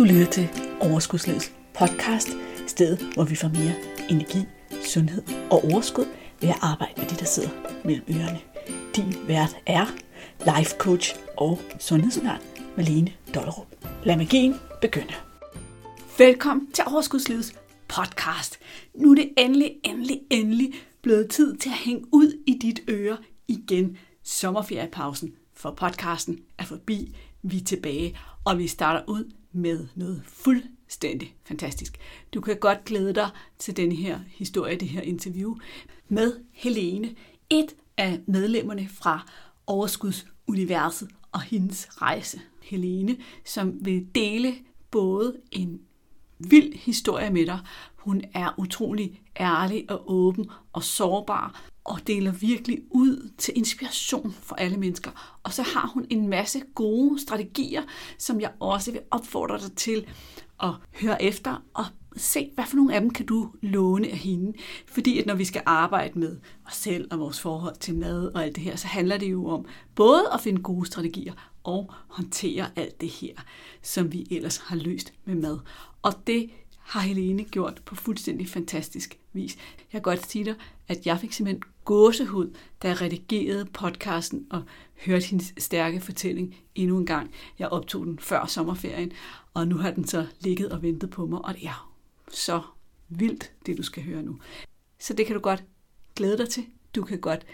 Du lytter til Overskudslivets podcast, stedet hvor vi får mere energi, sundhed og overskud ved at arbejde med det, der sidder mellem ørerne. Din vært er life coach og sundhedsundern Malene Dollerup. Lad magien begynde. Velkommen til Overskudslivets podcast. Nu er det endelig, endelig, endelig blevet tid til at hænge ud i dit øre igen. Sommerferiepausen for podcasten er forbi. Vi er tilbage, og vi starter ud med noget fuldstændig fantastisk. Du kan godt glæde dig til den her historie, det her interview med Helene, et af medlemmerne fra Overskudsuniverset og hendes rejse. Helene, som vil dele både en vild historie med dig. Hun er utrolig ærlig og åben og sårbar og deler virkelig ud til inspiration for alle mennesker. Og så har hun en masse gode strategier, som jeg også vil opfordre dig til at høre efter og se, hvad for nogle af dem kan du låne af hende. Fordi at når vi skal arbejde med os selv og vores forhold til mad og alt det her, så handler det jo om både at finde gode strategier og håndtere alt det her, som vi ellers har løst med mad. Og det har Helene gjort på fuldstændig fantastisk vis. Jeg kan godt sige dig, at jeg fik simpelthen gåsehud, da jeg redigerede podcasten og hørte hendes stærke fortælling endnu en gang. Jeg optog den før sommerferien, og nu har den så ligget og ventet på mig, og det er så vildt, det du skal høre nu. Så det kan du godt glæde dig til. Du kan godt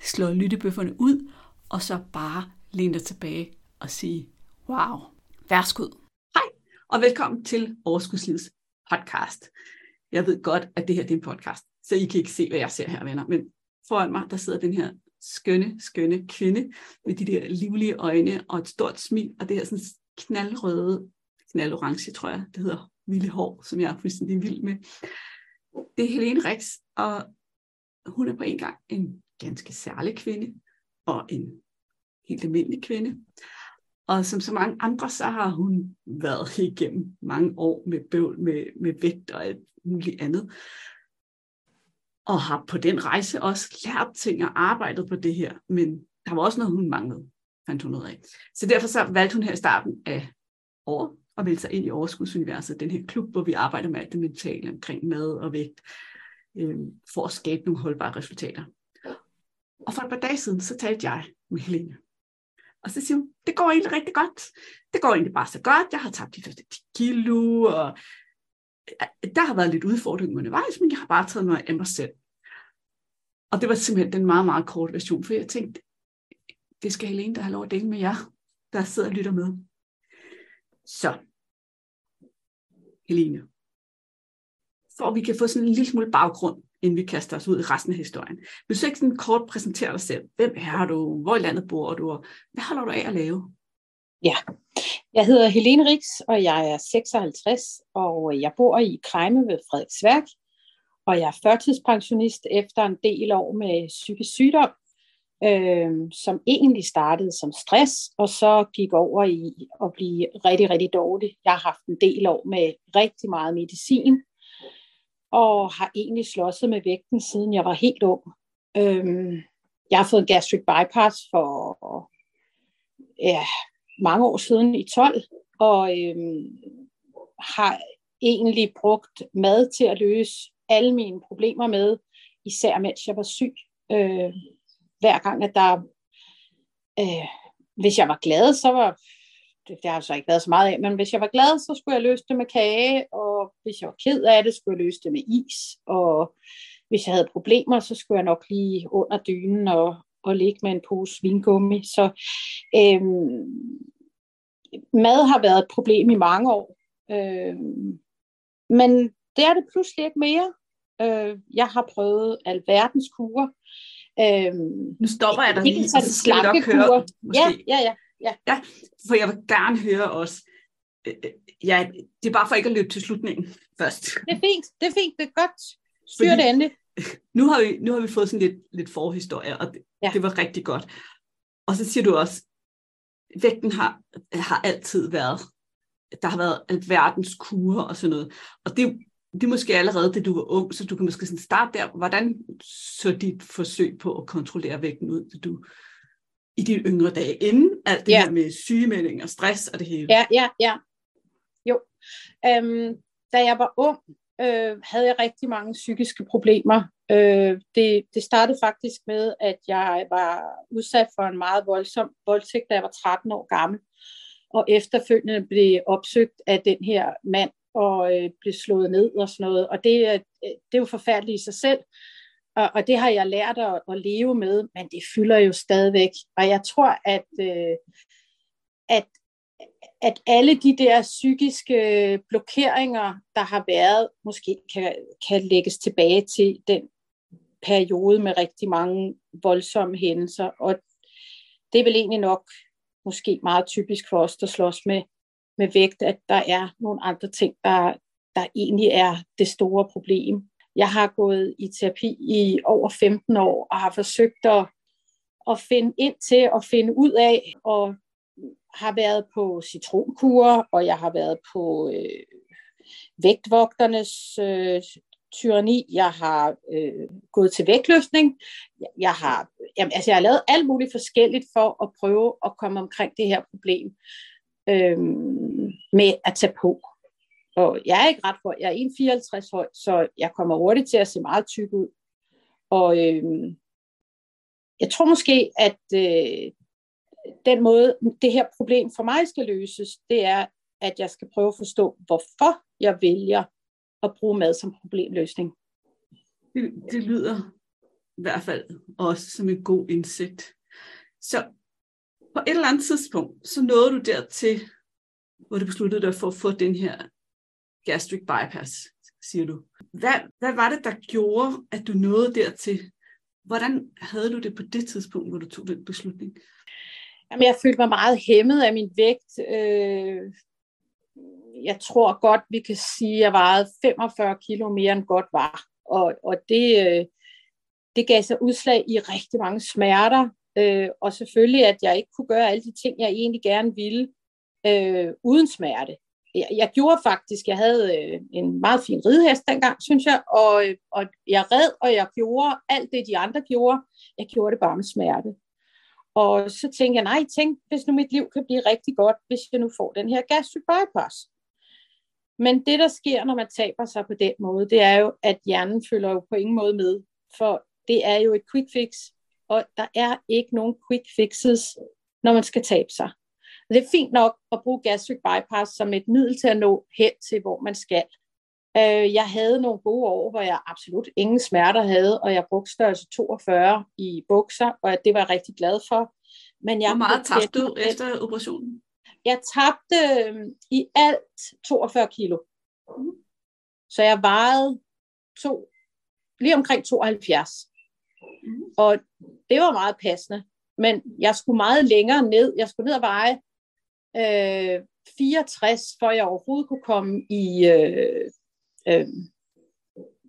slå lyttebøfferne ud, og så bare læne dig tilbage og sige, wow, værskud. Hej, og velkommen til Overskudslivets podcast. Jeg ved godt, at det her det er en podcast, så I kan ikke se, hvad jeg ser her, venner. Men foran mig, der sidder den her skønne, skønne kvinde med de der livlige øjne og et stort smil, og det her sådan knaldrøde, knaldorange, tror jeg, det hedder vilde hår, som jeg er fuldstændig vild med. Det er Helene Rix, og hun er på en gang en ganske særlig kvinde, og en helt almindelig kvinde. Og som så mange andre, så har hun været igennem mange år med bøvl, med, med vægt og alt muligt andet. Og har på den rejse også lært ting og arbejdet på det her. Men der var også noget, hun manglede, fandt hun ud af. Så derfor så valgte hun her i starten af året at melde sig ind i Overskudsuniverset, den her klub, hvor vi arbejder med alt det mentale omkring mad og vægt, øh, for at skabe nogle holdbare resultater. Og for et par dage siden, så talte jeg med Helene. Og så siger hun, det går egentlig rigtig godt. Det går egentlig bare så godt. Jeg har tabt de første 10 kilo, og øh, der har været lidt udfordring undervejs, men jeg har bare taget mig af mig selv. Og det var simpelthen den meget, meget korte version, for jeg tænkte, det skal Helene, der har lov at dele med jer, der sidder og lytter med. Så, Helene, for at vi kan få sådan en lille smule baggrund, inden vi kaster os ud i resten af historien. Vil du ikke sådan kort præsentere dig selv? Hvem er du? Hvor i landet bor du? Og hvad holder du af at lave? Ja, jeg hedder Helene Riks, og jeg er 56, og jeg bor i Krejme ved Frederiksværk. Og jeg er førtidspensionist efter en del år med psykisk sygdom, øh, som egentlig startede som stress, og så gik over i at blive rigtig, rigtig dårlig. Jeg har haft en del år med rigtig meget medicin, og har egentlig slåsset med vægten, siden jeg var helt ung. Øhm, jeg har fået en gastric bypass for ja, mange år siden i 12, og øhm, har egentlig brugt mad til at løse alle mine problemer med, især mens jeg var syg. Øh, hver gang, at der... Øh, hvis jeg var glad, så var det, det har så ikke været så meget af, men hvis jeg var glad, så skulle jeg løse det med kage, og hvis jeg var ked af det, skulle jeg løse det med is, og hvis jeg havde problemer, så skulle jeg nok lige under dynen og, og ligge med en pose vingummi. Så øhm, mad har været et problem i mange år, øhm, men det er det pludselig ikke mere. Øh, jeg har prøvet alverdens kurer. Øhm, nu stopper jeg dig lige, så skal vi nok høre. Måske. Ja, ja, ja. Ja. ja, for jeg vil gerne høre også. Øh, øh, ja, det er bare for ikke at løbe til slutningen først. Det er fint, det er fint, det er godt. Styr Fordi, det endelig. Nu har, vi, nu har vi fået sådan lidt, lidt forhistorie, og det, ja. det var rigtig godt. Og så siger du også, vægten har, har altid været, der har været alverdens kurer og sådan noget. Og det, det er måske allerede, det du var ung, så du kan måske sådan starte der. Hvordan så dit forsøg på at kontrollere vægten ud, da du i dine yngre dage, inden alt det ja. her med sygemelding og stress og det hele. Ja, ja, ja. Jo. Øhm, da jeg var ung, øh, havde jeg rigtig mange psykiske problemer. Øh, det, det startede faktisk med, at jeg var udsat for en meget voldsom voldtægt, da jeg var 13 år gammel, og efterfølgende blev opsøgt af den her mand og øh, blev slået ned og sådan noget. Og det, øh, det er jo forfærdeligt i sig selv, og, og det har jeg lært at, at leve med, men det fylder jo stadigvæk. Og jeg tror, at, øh, at at alle de der psykiske blokeringer, der har været, måske kan, kan lægges tilbage til den periode med rigtig mange voldsomme hændelser. Og det er vel egentlig nok måske meget typisk for os, der slås med, med vægt, at der er nogle andre ting, der, der egentlig er det store problem. Jeg har gået i terapi i over 15 år og har forsøgt at, at finde ind til at finde ud af og har været på citronkurer, og jeg har været på øh, vægtvogternes øh, tyranni. Jeg har øh, gået til vægtløftning. Jeg har, jamen, altså, jeg har lavet alt muligt forskelligt for at prøve at komme omkring det her problem øh, med at tage på. Og jeg er ikke ret for, jeg er 1,54 høj, så jeg kommer hurtigt til at se meget tyk ud. Og øh, jeg tror måske, at øh, den måde, det her problem for mig skal løses, det er, at jeg skal prøve at forstå, hvorfor jeg vælger at bruge mad som problemløsning. Det, det lyder i hvert fald også som en god indsigt. Så på et eller andet tidspunkt, så nåede du dertil, hvor du besluttede dig for at få den her gastric bypass, siger du. Hvad, hvad var det, der gjorde, at du nåede dertil? Hvordan havde du det på det tidspunkt, hvor du tog den beslutning? Jamen, jeg følte mig meget hæmmet af min vægt. Øh, jeg tror godt, vi kan sige, at jeg vejede 45 kilo mere end godt var. Og, og det, øh, det gav sig udslag i rigtig mange smerter. Øh, og selvfølgelig, at jeg ikke kunne gøre alle de ting, jeg egentlig gerne ville, øh, uden smerte. Jeg, jeg gjorde faktisk, jeg havde øh, en meget fin ridehest dengang, synes jeg, og, øh, og jeg red, og jeg gjorde alt det, de andre gjorde. Jeg gjorde det bare med smerte. Og så tænkte jeg, nej, tænk, hvis nu mit liv kan blive rigtig godt, hvis jeg nu får den her gastric bypass. Men det, der sker, når man taber sig på den måde, det er jo, at hjernen følger jo på ingen måde med. For det er jo et quick fix, og der er ikke nogen quick fixes, når man skal tabe sig. Det er fint nok at bruge gastric bypass som et middel til at nå hen til, hvor man skal. Øh, jeg havde nogle gode år, hvor jeg absolut ingen smerter havde, og jeg brugte størrelse 42 i bukser, og det var jeg rigtig glad for. Men jeg Hvor meget tabte du efter operationen? Jeg tabte øh, i alt 42 kilo. Mm. Så jeg vejede to, lige omkring 72. Mm. Og det var meget passende. Men jeg skulle meget længere ned. Jeg skulle ned og veje øh, 64, for jeg overhovedet kunne komme i øh, øh,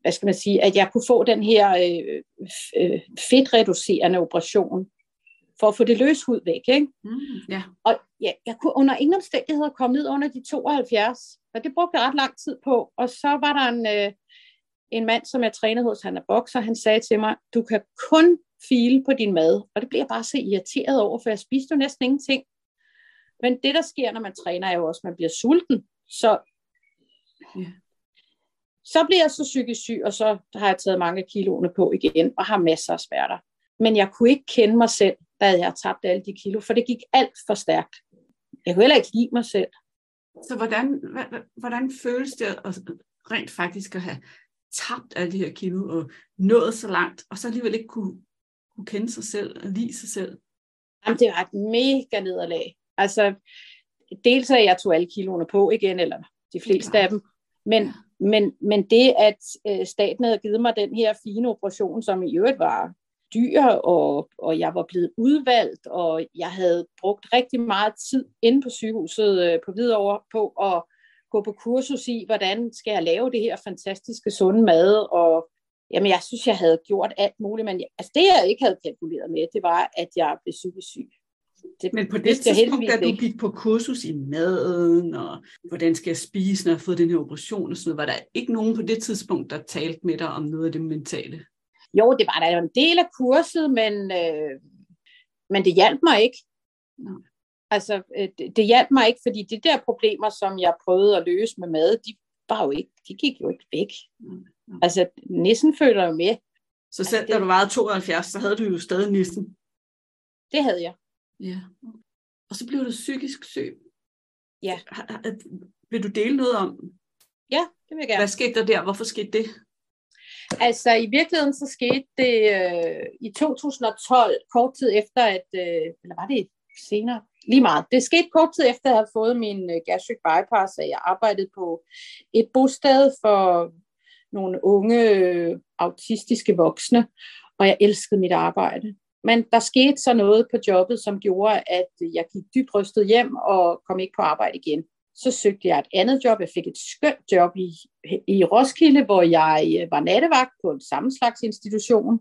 hvad skal man sige, at jeg kunne få den her øh, øh, fedtreducerende operation, for at få det løs hud væk. Ikke? Mm, yeah. Og ja, jeg kunne under ingen omstændigheder komme ned under de 72, og det brugte jeg ret lang tid på. Og så var der en, øh, en mand, som jeg trænede hos, han er bokser, han sagde til mig, du kan kun file på din mad. Og det bliver jeg bare så irriteret over, for jeg spiste jo næsten ingenting. Men det, der sker, når man træner, er jo også, at man bliver sulten. Så yeah. Så bliver jeg så psykisk syg, og så har jeg taget mange kiloene på igen, og har masser af smerter. Men jeg kunne ikke kende mig selv, da jeg havde tabt alle de kilo, for det gik alt for stærkt. Jeg kunne heller ikke lide mig selv. Så hvordan, hvordan føles det at rent faktisk at have tabt alle de her kilo og nået så langt, og så alligevel ikke kunne, kunne kende sig selv og lide sig selv? Jamen, det var et mega nederlag. Altså, dels at jeg tog alle kiloene på igen, eller de fleste af dem, men, ja. Men, men det, at øh, staten havde givet mig den her fine operation, som i øvrigt var dyr, og, og jeg var blevet udvalgt, og jeg havde brugt rigtig meget tid inde på sygehuset øh, på Hvidovre på at gå på kursus i, hvordan skal jeg lave det her fantastiske sunde mad, og jamen, jeg synes, jeg havde gjort alt muligt, men altså, det, jeg ikke havde kalkuleret med, det var, at jeg blev psykisk syg det, Men på det tidspunkt, da du gik på kursus i maden, og hvordan skal jeg spise, når jeg har fået den her operation og sådan noget, var der ikke nogen på det tidspunkt, der talte med dig om noget af det mentale? Jo, det var der jo en del af kurset, men, øh, men det hjalp mig ikke. Nej. Altså, øh, det, det hjalp mig ikke, fordi de der problemer, som jeg prøvede at løse med mad, de var jo ikke, de gik jo ikke væk. Mm. Altså, nissen føler jo med. Så selv altså, det, da du var 72, så havde du jo stadig nissen? Det havde jeg. Ja. Og så blev du psykisk syg. Ja. Vil du dele noget om? Ja, det vil jeg gerne. Hvad skete der der? Hvorfor skete det? Altså i virkeligheden så skete det øh, i 2012, kort tid efter, at, øh, eller var det senere? Lige meget. Det skete kort tid efter, at jeg havde fået min øh, gastric bypass, at jeg arbejdede på et bosted for nogle unge øh, autistiske voksne, og jeg elskede mit arbejde. Men der skete så noget på jobbet, som gjorde, at jeg gik dybt rystet hjem og kom ikke på arbejde igen. Så søgte jeg et andet job. Jeg fik et skønt job i, i Roskilde, hvor jeg øh, var nattevagt på en samme slags institution.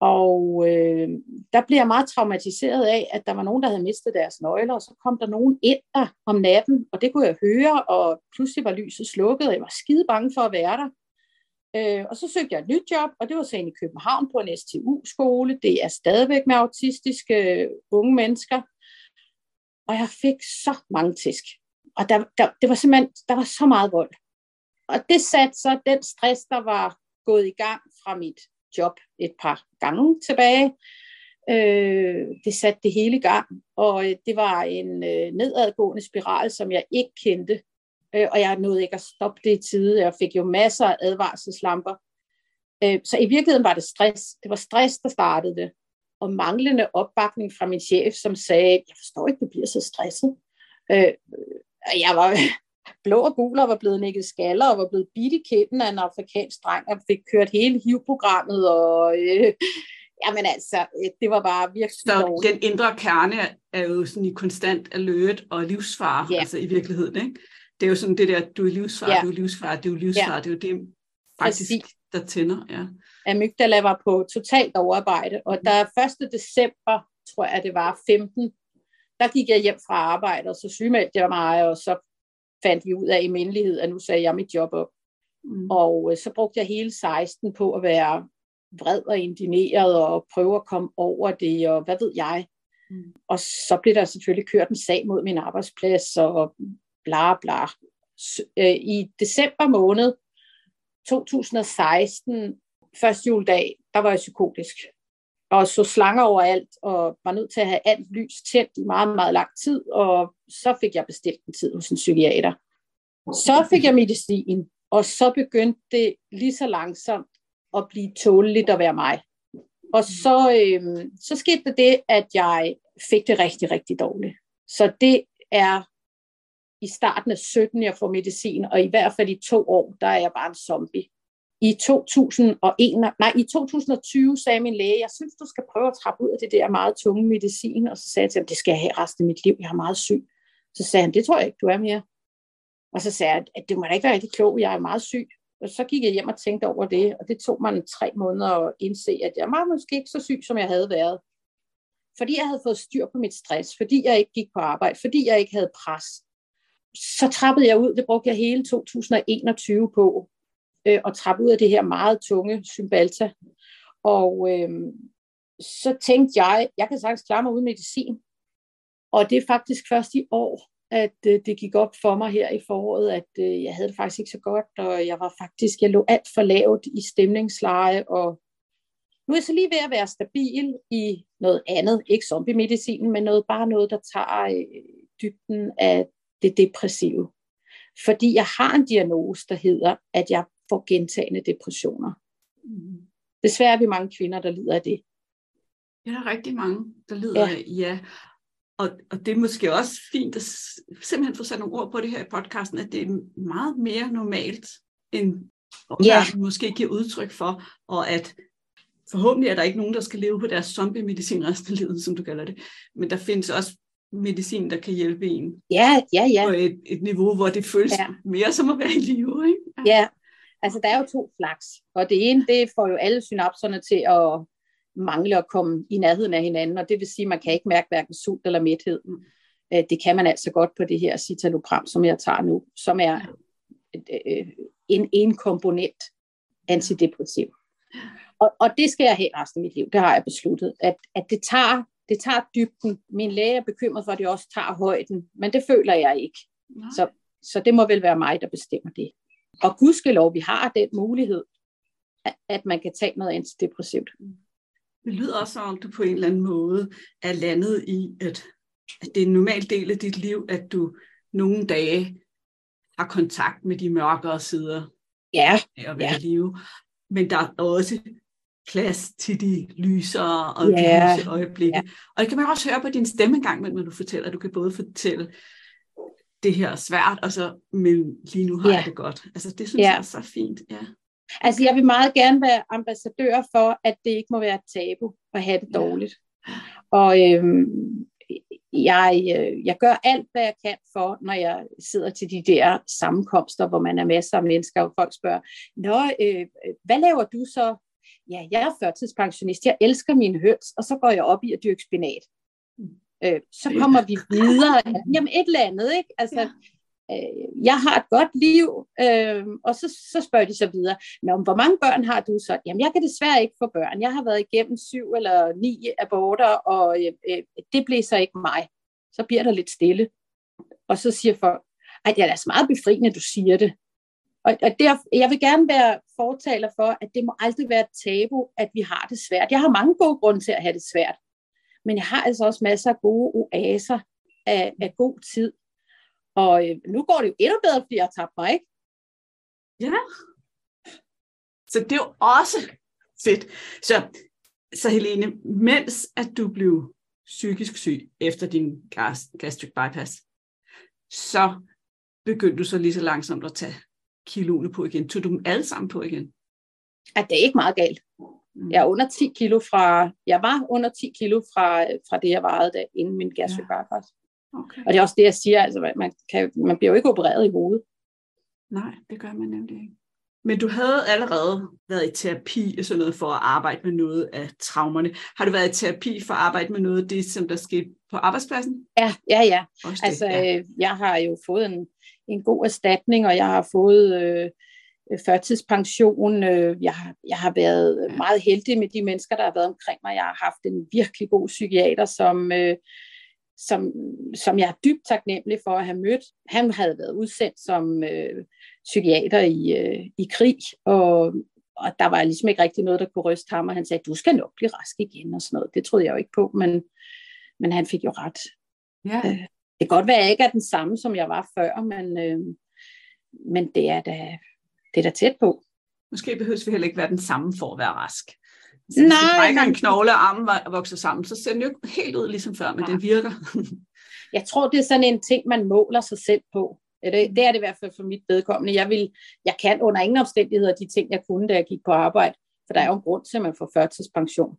Og øh, der blev jeg meget traumatiseret af, at der var nogen, der havde mistet deres nøgler, og så kom der nogen ind der om natten, og det kunne jeg høre, og pludselig var lyset slukket, og jeg var skide bange for at være der. Øh, og så søgte jeg et nyt job, og det var så i København på en STU-skole. Det er stadigvæk med autistiske øh, unge mennesker. Og jeg fik så mange tisk. Og der, der, det var simpelthen, der var så meget vold. Og det satte så den stress, der var gået i gang fra mit job et par gange tilbage. Øh, det satte det hele i gang, og øh, det var en øh, nedadgående spiral, som jeg ikke kendte øh, og jeg nåede ikke at stoppe det i tide. Jeg fik jo masser af advarselslamper. Øh, så i virkeligheden var det stress. Det var stress, der startede det. Og manglende opbakning fra min chef, som sagde, jeg forstår ikke, du bliver så stresset. Øh, jeg var blå og gul og var blevet nikket skaller og var blevet bidt i kænden af en afrikansk dreng og fik kørt hele HIV-programmet og øh, Jamen altså, øh, det var bare virkelig Så dårligt. den indre kerne er jo sådan i konstant alert og livsfare, ja. altså i virkeligheden, ikke? Det er jo sådan det der, du er livsfar, ja. du er livsfar, du er livsfar, ja. det er jo det faktisk, Præcis. der tænder. Ja. Amygdala var på totalt overarbejde, og der 1. december, tror jeg det var, 15, der gik jeg hjem fra arbejde, og så sygemeldte jeg mig, og så fandt vi ud af i mindelighed, at nu sagde jeg mit job op. Mm. Og øh, så brugte jeg hele 16 på at være vred og indineret og prøve at komme over det, og hvad ved jeg. Mm. Og så blev der selvfølgelig kørt en sag mod min arbejdsplads, og bla bla. Øh, I december måned 2016, første juledag, der var jeg psykotisk. Og så slanger overalt, og var nødt til at have alt lys tændt i meget, meget lang tid, og så fik jeg bestilt en tid hos en psykiater. Så fik jeg medicin, og så begyndte det lige så langsomt at blive tåleligt at være mig. Og så, øh, så skete det, at jeg fik det rigtig, rigtig dårligt. Så det er i starten af 17, jeg får medicin, og i hvert fald i to år, der er jeg bare en zombie. I 2001, nej, i 2020 sagde min læge, jeg synes, du skal prøve at trappe ud af det der meget tunge medicin, og så sagde jeg til ham, det skal jeg have resten af mit liv, jeg er meget syg. Så sagde han, det tror jeg ikke, du er mere. Og så sagde jeg, at det må da ikke være rigtig klog, jeg er meget syg. Og så gik jeg hjem og tænkte over det, og det tog mig tre måneder at indse, at jeg var måske ikke så syg, som jeg havde været. Fordi jeg havde fået styr på mit stress, fordi jeg ikke gik på arbejde, fordi jeg ikke havde pres, så trappede jeg ud, det brugte jeg hele 2021 på, øh, at trappe ud af det her meget tunge symbalta. Og øh, så tænkte jeg, jeg kan sagtens klare mig uden medicin. Og det er faktisk først i år, at øh, det gik op for mig her i foråret, at øh, jeg havde det faktisk ikke så godt, og jeg var faktisk, jeg lå alt for lavt i stemningsleje, og nu er jeg så lige ved at være stabil i noget andet, ikke zombie-medicin, men noget, bare noget, der tager øh, dybden af det depressive. Fordi jeg har en diagnose, der hedder, at jeg får gentagende depressioner. Mm. Desværre er vi mange kvinder, der lider af det. Ja, der er rigtig mange, der lider ja. af, ja. Og, og det er måske også fint at simpelthen få sat nogle ord på det her i podcasten, at det er meget mere normalt, end ja. måske giver udtryk for, og at forhåbentlig er der ikke nogen, der skal leve på deres zombie-medicin resten af livet, som du kalder det. Men der findes også medicin, der kan hjælpe en ja, ja, ja. på et, et niveau, hvor det føles ja. mere som at være i live. Ikke? Ja. ja, altså der er jo to slags, og det ene, det får jo alle synapserne til at mangle at komme i nærheden af hinanden, og det vil sige, at man kan ikke mærke hverken sult eller mæthed. Mm. Øh, det kan man altså godt på det her citalopram, som jeg tager nu, som er øh, en, en komponent antidepressiv. Og, og det skal jeg have resten af mit liv, det har jeg besluttet, at, at det tager det tager dybden. Min læge er bekymret for, at det også tager højden, men det føler jeg ikke. Så, så det må vel være mig, der bestemmer det. Og gudskelov, vi har den mulighed, at, at man kan tage noget antidepressivt. Det lyder også som om du på en eller anden måde er landet i, at, at det er en normal del af dit liv, at du nogle dage har kontakt med de mørkere sider ja. af at være ja. live. Men der er også plads til de lysere og ja. lyse øjeblikke. Ja. Og det kan man også høre på din stemme gang, når du fortæller. Du kan både fortælle, det her er svært, og så, men lige nu har ja. jeg det godt. Altså det synes ja. jeg er så fint. Ja. Altså jeg vil meget gerne være ambassadør for, at det ikke må være et tabu at have det dårligt. Ja. Og øhm, jeg, øh, jeg gør alt, hvad jeg kan for, når jeg sidder til de der sammenkomster, hvor man er masser af mennesker, og folk spørger, Nå, øh, hvad laver du så? Ja, jeg er førtidspensionist, jeg elsker mine høns, og så går jeg op i at dyrke spinat. Mm. Øh, så kommer vi videre. Jamen et eller andet, ikke? Altså, ja øh, jeg har et godt liv, øh, og så, så spørger de så videre, Nå, hvor mange børn har du så? Jamen, jeg kan desværre ikke få børn. Jeg har været igennem syv eller ni aborter, og øh, øh, det blev så ikke mig. Så bliver der lidt stille. Og så siger folk, ej, det er da så meget befriende, du siger det. Og, og der, jeg vil gerne være fortaler for, at det må aldrig være et tabu, at vi har det svært. Jeg har mange gode grunde til at have det svært. Men jeg har altså også masser af gode oaser af, af god tid. Og øh, nu går det jo endnu bedre, fordi jeg har tabt mig, ikke? Ja. Så det er jo også fedt. Så, så Helene, mens at du blev psykisk syg efter din gastric bypass, så begyndte du så lige så langsomt at tage kiloene på igen. Tog du dem alle sammen på igen? At det er ikke meget galt. Mm. Jeg er under 10 kilo fra, jeg var under 10 kilo fra, fra det, jeg vejede da, inden min gastric ja. Okay. Og det er også det, jeg siger, altså man, kan, man bliver jo ikke opereret i hovedet. Nej, det gør man nemlig ikke. Men du havde allerede været i terapi og sådan noget for at arbejde med noget af traumerne. Har du været i terapi for at arbejde med noget af det, som der skete på arbejdspladsen? Ja, ja, ja. altså, ja. Øh, jeg har jo fået en, en god erstatning, og jeg har fået øh, førtidspension. Øh, jeg, har, jeg har været ja. meget heldig med de mennesker, der har været omkring mig. Jeg har haft en virkelig god psykiater, som... Øh, som, som jeg er dybt taknemmelig for at have mødt. Han havde været udsendt som øh, psykiater i, øh, i krig, og, og der var ligesom ikke rigtig noget, der kunne ryste ham, og han sagde, du skal nok blive rask igen og sådan noget. Det troede jeg jo ikke på, men, men han fik jo ret. Ja. Øh, det kan godt være, at jeg ikke er den samme, som jeg var før, men, øh, men det, er da, det er da tæt på. Måske behøver vi heller ikke være den samme for at være rask. Så hvis nej, du brækker en knogle, og armen vokser sammen, så ser den jo ikke helt ud ligesom før, men ja. den virker. jeg tror, det er sådan en ting, man måler sig selv på. Det, det er det i hvert fald for mit vedkommende. Jeg, vil, jeg kan under ingen omstændigheder de ting, jeg kunne, da jeg gik på arbejde. For der er jo en grund til, at man får førtidspension.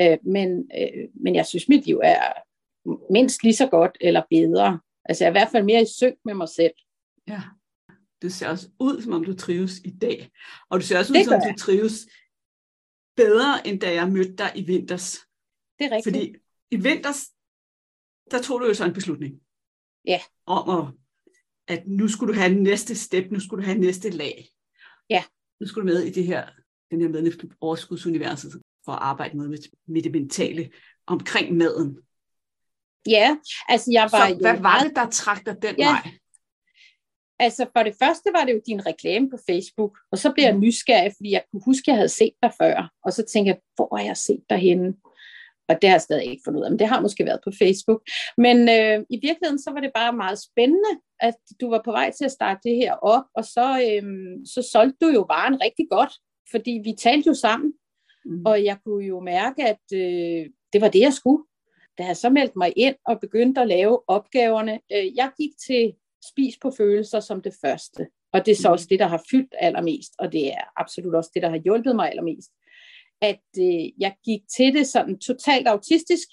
Øh, men, øh, men jeg synes, mit liv er mindst lige så godt eller bedre. Altså jeg er i hvert fald mere i synk med mig selv. Ja. Det ser også ud, som om du trives i dag. Og du ser også ud, som om du trives bedre, end da jeg mødte dig i vinters. Det er rigtigt. Fordi i vinters, der tog du jo så en beslutning. Ja. Om at, at nu skulle du have næste step, nu skulle du have næste lag. Ja. Nu skulle du med i det her, den her med overskudsuniverset for at arbejde med, med det mentale omkring maden. Ja, altså jeg var så, hvad var det, der trak dig den ja. vej? Altså for det første var det jo din reklame på Facebook, og så blev jeg mm. nysgerrig, fordi jeg kunne huske, at jeg havde set dig før, og så tænkte jeg, hvor har jeg set dig henne? Og det har jeg stadig ikke fundet ud af, men det har måske været på Facebook. Men øh, i virkeligheden så var det bare meget spændende, at du var på vej til at starte det her op, og så, øh, så solgte du jo varen rigtig godt, fordi vi talte jo sammen, mm. og jeg kunne jo mærke, at øh, det var det, jeg skulle. Da jeg så meldte mig ind og begyndte at lave opgaverne, øh, jeg gik til spis på følelser som det første. Og det er så også det, der har fyldt allermest, og det er absolut også det, der har hjulpet mig allermest. At øh, jeg gik til det sådan totalt autistisk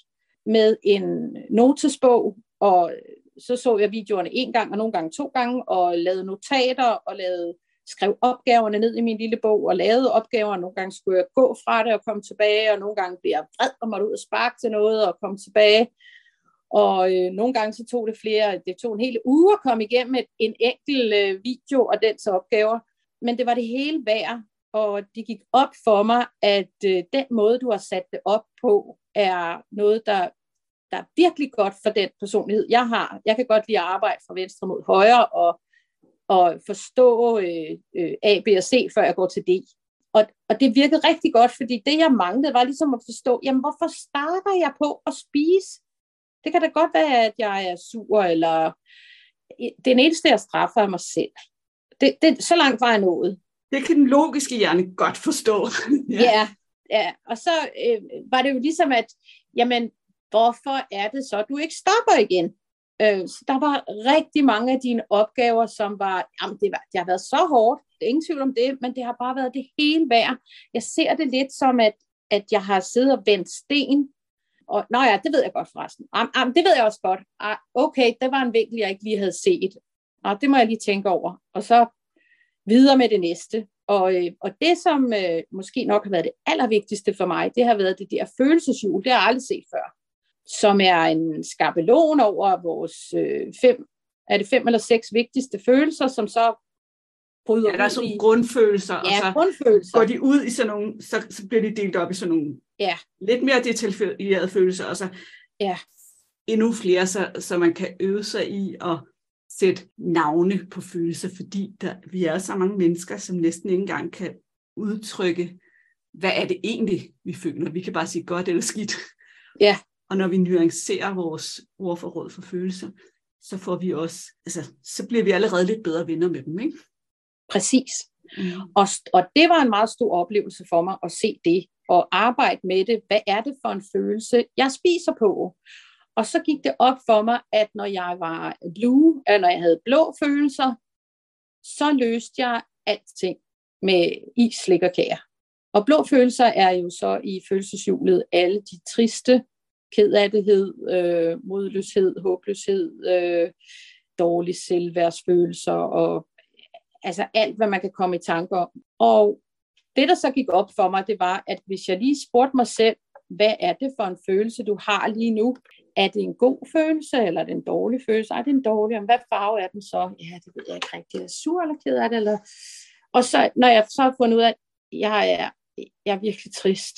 med en notesbog, og så så jeg videoerne en gang og nogle gange to gange, og lavede notater og lavede, skrev opgaverne ned i min lille bog, og lavede opgaver. Nogle gange skulle jeg gå fra det og komme tilbage, og nogle gange blev jeg vred og måtte ud og sparke til noget og komme tilbage. Og øh, nogle gange så tog det flere, det tog en hel uge at komme igennem et, en enkelt øh, video og dens opgaver. Men det var det hele værd, og det gik op for mig, at øh, den måde, du har sat det op på, er noget, der der er virkelig godt for den personlighed, jeg har. Jeg kan godt lide at arbejde fra venstre mod højre, og, og forstå øh, øh, A, B og C, før jeg går til D. Og, og det virkede rigtig godt, fordi det, jeg manglede, var ligesom at forstå, jamen hvorfor starter jeg på at spise? Det kan da godt være, at jeg er sur, eller den eneste, jeg straffer, er mig selv. Det, det, så langt var jeg nået. Det kan den logiske hjerne godt forstå. ja. ja, ja. Og så øh, var det jo ligesom, at jamen, hvorfor er det så, at du ikke stopper igen? Øh, så der var rigtig mange af dine opgaver, som var, jamen det, var, det har været så hårdt, det er ingen tvivl om det, men det har bare været det hele værd. Jeg ser det lidt som, at, at jeg har siddet og vendt sten, og nå ja, det ved jeg godt forresten. Am, am, det ved jeg også godt. Ah, okay, det var en vinkel, jeg ikke lige havde set. Og det må jeg lige tænke over. Og så videre med det næste. Og, øh, og det, som øh, måske nok har været det allervigtigste for mig, det har været det der følelseshjul. Det har jeg aldrig set før. Som er en skabelon over vores øh, fem, er det fem eller seks vigtigste følelser, som så bryder ja, der er sådan i... grundfølelser, ja, og så grundfølelser. går de ud i sådan nogle, så, så bliver de delt op i sådan nogle ja. lidt mere detaljerede følelser, og så ja. endnu flere, så, så man kan øve sig i at sætte navne på følelser, fordi der, vi er så mange mennesker, som næsten ikke engang kan udtrykke, hvad er det egentlig, vi føler. Vi kan bare sige godt eller skidt. Ja. Og når vi nuancerer vores ordforråd for følelser, så får vi også, altså, så bliver vi allerede lidt bedre venner med dem, ikke? Præcis. Mm. Og, og det var en meget stor oplevelse for mig at se det, og arbejde med det. Hvad er det for en følelse, jeg spiser på? Og så gik det op for mig, at når jeg var blue, eller når jeg havde blå følelser, så løste jeg alting med is, slik og kager. Og blå følelser er jo så i følelseshjulet alle de triste, kedattighed, øh, modløshed, håbløshed, øh, dårlig selvværdsfølelser og altså alt, hvad man kan komme i tanke om. Og det, der så gik op for mig, det var, at hvis jeg lige spurgte mig selv, hvad er det for en følelse, du har lige nu? Er det en god følelse, eller er det en dårlig følelse? Er det en dårlig? Hvad farve er den så? Ja, det ved jeg ikke rigtigt. Er jeg sur eller ked af det? Eller... Og så, når jeg så har fundet ud af, at jeg er, jeg er virkelig trist,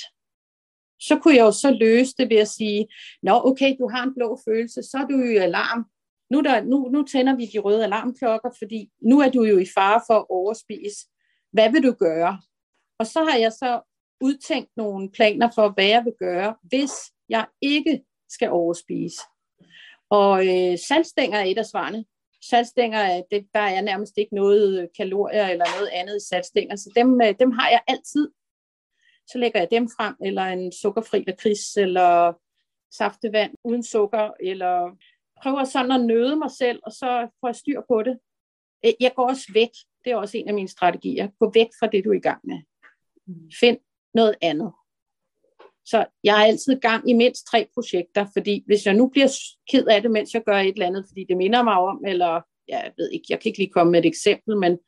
så kunne jeg jo så løse det ved at sige, nå okay, du har en blå følelse, så er du i alarm. Nu, der, nu, nu tænder vi de røde alarmklokker, fordi nu er du jo i fare for at overspise. Hvad vil du gøre? Og så har jeg så udtænkt nogle planer for, hvad jeg vil gøre, hvis jeg ikke skal overspise. Og øh, saltstænger er et af svarene. Saltstænger, det, der er nærmest ikke noget øh, kalorier eller noget andet i saltstænger, så dem, øh, dem har jeg altid. Så lægger jeg dem frem, eller en sukkerfri lakrids, eller saftevand uden sukker, eller prøver sådan at nøde mig selv, og så får jeg styr på det. Øh, jeg går også væk. Det er også en af mine strategier. Gå væk fra det, du er i gang med. Find noget andet. Så jeg har altid gang i mindst tre projekter, fordi hvis jeg nu bliver ked af det, mens jeg gør et eller andet, fordi det minder mig om, eller jeg ved ikke, jeg kan ikke lige komme med et eksempel, men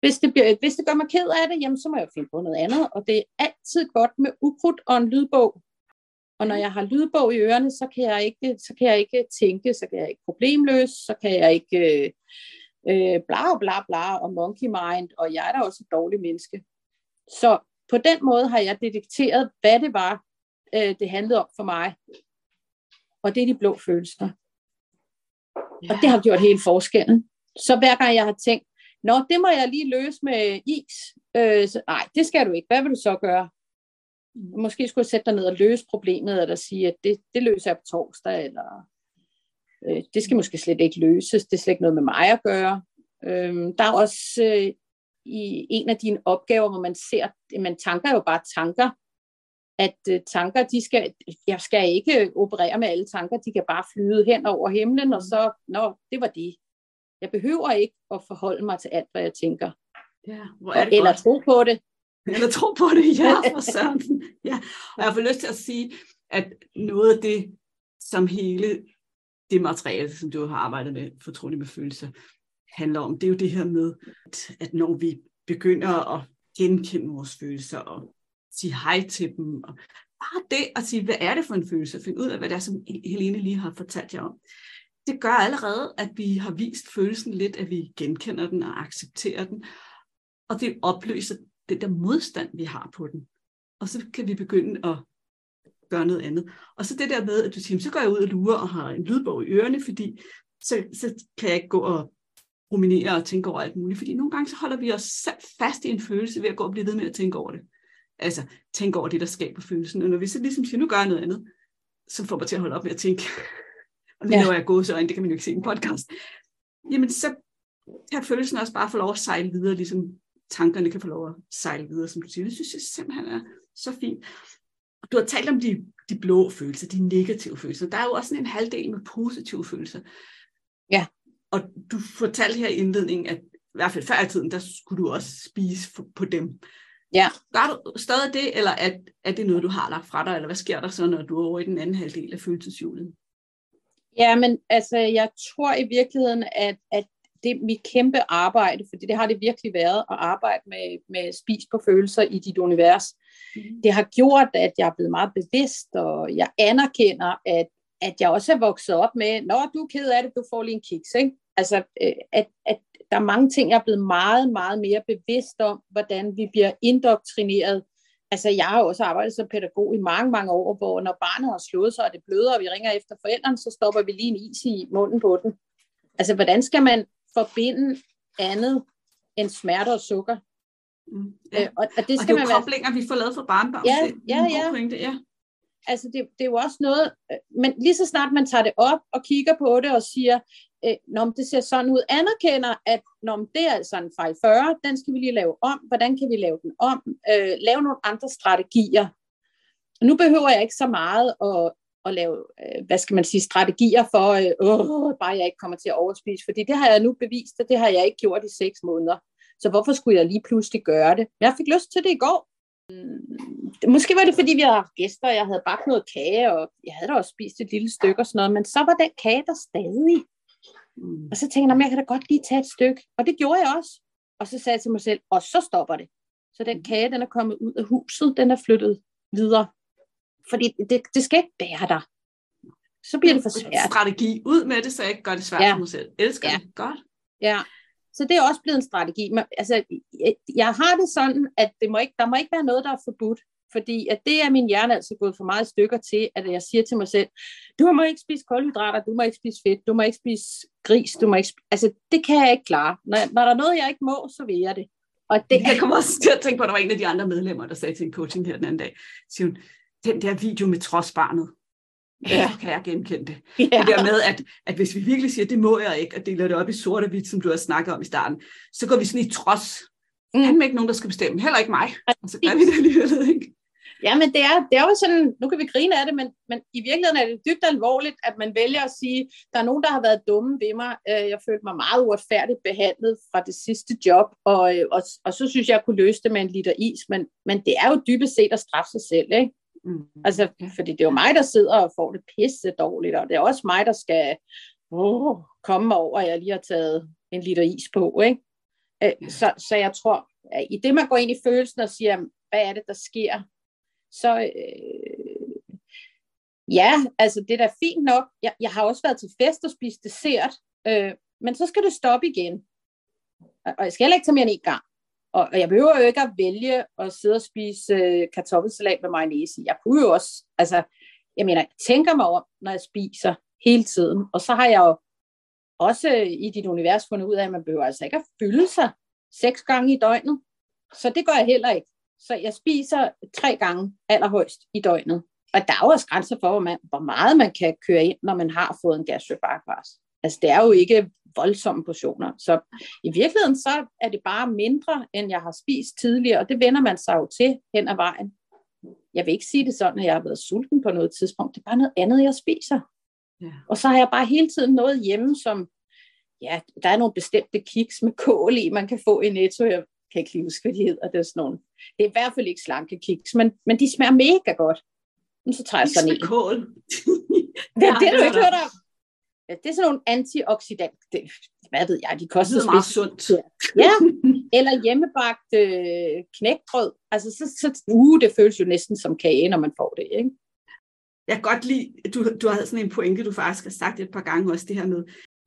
hvis det, bliver, hvis det gør mig ked af det, jamen, så må jeg finde på noget andet, og det er altid godt med ukrudt og en lydbog. Og når jeg har lydbog i ørerne, så kan jeg ikke, så kan jeg ikke tænke, så kan jeg ikke problemløse, så kan jeg ikke øh, bla bla bla og monkey mind, og jeg er da også et dårligt menneske. Så på den måde har jeg detekteret, hvad det var, øh, det handlede om for mig. Og det er de blå følelser. Ja. Og det har gjort hele forskellen. Så hver gang jeg har tænkt, Nå, det må jeg lige løse med is. Øh, så, nej, det skal du ikke. Hvad vil du så gøre? Måske skulle jeg sætte dig ned og løse problemet, eller sige, at det, det løser jeg på torsdag, eller øh, det skal måske slet ikke løses. Det er slet ikke noget med mig at gøre. Øh, der er også øh, i en af dine opgaver, hvor man ser, at man tanker jo bare tanker, at øh, tanker, de skal, jeg skal ikke operere med alle tanker, de kan bare flyde hen over himlen, og så, nå, det var det. Jeg behøver ikke at forholde mig til alt, hvad jeg tænker. Ja, hvor er det Eller godt. tro på det. Eller tro på det, ja, for søren. Ja. Og jeg får lyst til at sige, at noget af det, som hele det materiale, som du har arbejdet med, fortroligt med følelser, handler om, det er jo det her med, at når vi begynder at genkende vores følelser og sige hej til dem, og bare det at sige, hvad er det for en følelse, finde ud af, hvad det er, som Helene lige har fortalt jer om. Det gør allerede, at vi har vist følelsen lidt, at vi genkender den og accepterer den, og det opløser den der modstand, vi har på den. Og så kan vi begynde at gøre noget andet. Og så det der med, at du siger, så går jeg ud og lurer og har en lydbog i ørerne, fordi så, så kan jeg ikke gå og ruminere og tænke over alt muligt. Fordi nogle gange så holder vi os selv fast i en følelse ved at gå og blive ved med at tænke over det. Altså tænke over det, der skaber følelsen. Og når vi så ligesom siger, nu gør jeg noget andet, så får mig til at holde op med at tænke. og nu ja. laver jeg gåseøjne, det kan man jo ikke se i en podcast. Jamen så kan følelsen også bare få lov at sejle videre, ligesom tankerne kan få lov at sejle videre, som du siger. Det synes jeg simpelthen er så fint. Du har talt om de, de blå følelser, de negative følelser. Der er jo også sådan en halvdel med positive følelser. Ja. Og du fortalte her i indledningen, at i hvert fald før i tiden, der skulle du også spise på dem. Ja. Gør du stadig det, eller er, er det noget, du har lagt fra dig, eller hvad sker der så, når du er over i den anden halvdel af følelseshjulet? Ja, men altså, jeg tror i virkeligheden, at, at det er mit kæmpe arbejde, fordi det har det virkelig været at arbejde med, med spis på følelser i dit univers. Mm. Det har gjort, at jeg er blevet meget bevidst, og jeg anerkender, at, at jeg også er vokset op med, når du er ked af det, du får lige en kiks. Ikke? Altså, øh, at, at der er mange ting, jeg er blevet meget, meget mere bevidst om, hvordan vi bliver indoktrineret. Altså, jeg har også arbejdet som pædagog i mange, mange år, hvor når barnet har slået sig, og det bløder, og vi ringer efter forældrene, så stopper vi lige en is i munden på den. Altså, hvordan skal man forbinde andet end smerte og sukker. Mm, ja. øh, og, og det skal og det er jo man koblinger, være... vi får lavet for barndommen. Ja, det ja, ja. Pointe, ja. Altså det, det er jo også noget, øh, men lige så snart man tager det op og kigger på det og siger, øh, når det ser sådan ud, anerkender, at når det er altså en fejl 40, den skal vi lige lave om. Hvordan kan vi lave den om? Øh, lave nogle andre strategier. Nu behøver jeg ikke så meget at, at lave, øh, hvad skal man sige, strategier for, øh, bare jeg ikke kommer til at overspise, fordi det har jeg nu bevist, og det har jeg ikke gjort i seks måneder. Så hvorfor skulle jeg lige pludselig gøre det? Men jeg fik lyst til det i går. Mm, måske var det, fordi vi havde gæster, og jeg havde bagt noget kage, og jeg havde da også spist et lille stykke og sådan noget, men så var den kage der stadig. Mm. Og så tænkte jeg, jeg kan da godt lige tage et stykke. Og det gjorde jeg også. Og så sagde jeg til mig selv, og så stopper det. Så den kage, den er kommet ud af huset, den er flyttet videre. Fordi det, det skal ikke bære dig. Så bliver det for svært. Strategi. Ud med det, så jeg ikke gør det svært ja. for mig selv. Elsker ja. det. Godt. Ja. Så det er også blevet en strategi. Men, altså, jeg, jeg har det sådan, at det må ikke, der må ikke være noget, der er forbudt. Fordi at det er min hjerne altså gået for meget stykker til, at jeg siger til mig selv, du må ikke spise kulhydrater, du må ikke spise fedt, du må ikke spise gris, du må ikke spise... Altså, det kan jeg ikke klare. Når, når der er noget, jeg ikke må, så vil jeg det. Og det jeg kommer også til at tænke på, at der var en af de andre medlemmer, der sagde til en coaching her den anden dag, siger hun, den der video med trodsbarnet, ja. så kan jeg genkende det. Ja. Det der med, at, at hvis vi virkelig siger, det må jeg ikke, og deler det op i sort og hvidt, som du har snakket om i starten, så går vi sådan i trods. Mm. Han er ikke nogen, der skal bestemme. Heller ikke mig. Og så gør vi det alligevel, ikke? Ja, men det er, det er jo sådan, nu kan vi grine af det, men, men i virkeligheden er det dybt alvorligt, at man vælger at sige, der er nogen, der har været dumme ved mig. Øh, jeg følte mig meget uretfærdigt behandlet fra det sidste job, og, øh, og, og så synes jeg, jeg kunne løse det med en liter is, men, men det er jo dybest set at straffe sig selv, ikke? Mm. Altså, fordi det er jo mig, der sidder og får det pisse dårligt, og det er også mig, der skal oh, komme over, at jeg lige har taget en liter is på, ikke? Øh, så, så jeg tror, at i det man går ind i følelsen og siger, hvad er det, der sker, så øh, ja, altså det er da fint nok. Jeg, jeg har også været til fest og spist dessert, øh, men så skal det stoppe igen. Og jeg skal heller ikke tage mere end en gang. Og jeg behøver jo ikke at vælge at sidde og spise øh, kartoffelsalat med mayonnaise. Jeg kunne jo også, altså, jeg mener, jeg tænker mig om, når jeg spiser hele tiden. Og så har jeg jo også øh, i dit univers fundet ud af, at man behøver altså ikke at fylde sig seks gange i døgnet. Så det gør jeg heller ikke. Så jeg spiser tre gange allerhøjst i døgnet. Og der er jo også grænser for, hvor, man, hvor meget man kan køre ind, når man har fået en gastric. Altså det er jo ikke voldsomme portioner. Så i virkeligheden så er det bare mindre, end jeg har spist tidligere, og det vender man sig jo til hen ad vejen. Jeg vil ikke sige det sådan, at jeg har været sulten på noget tidspunkt. Det er bare noget andet, jeg spiser. Ja. Og så har jeg bare hele tiden noget hjemme, som, ja, der er nogle bestemte kiks med kål i, man kan få i Netto. Jeg kan ikke lige huske, hvad de hedder. Det er, sådan nogle. det er i hvert fald ikke slanke kiks, men, men de smager mega godt. Så tager jeg sådan en. kål. det, det har du ikke hørt om. Det er sådan nogle antioxidant, det, hvad ved jeg, de koster det er meget sundt. Ja, eller hjemmebagt øh, knækbrød. Altså, så, så uh, det føles jo næsten som kage, når man får det, ikke? Jeg kan godt lide, du, du har sådan en pointe, du faktisk har sagt et par gange også, det her med,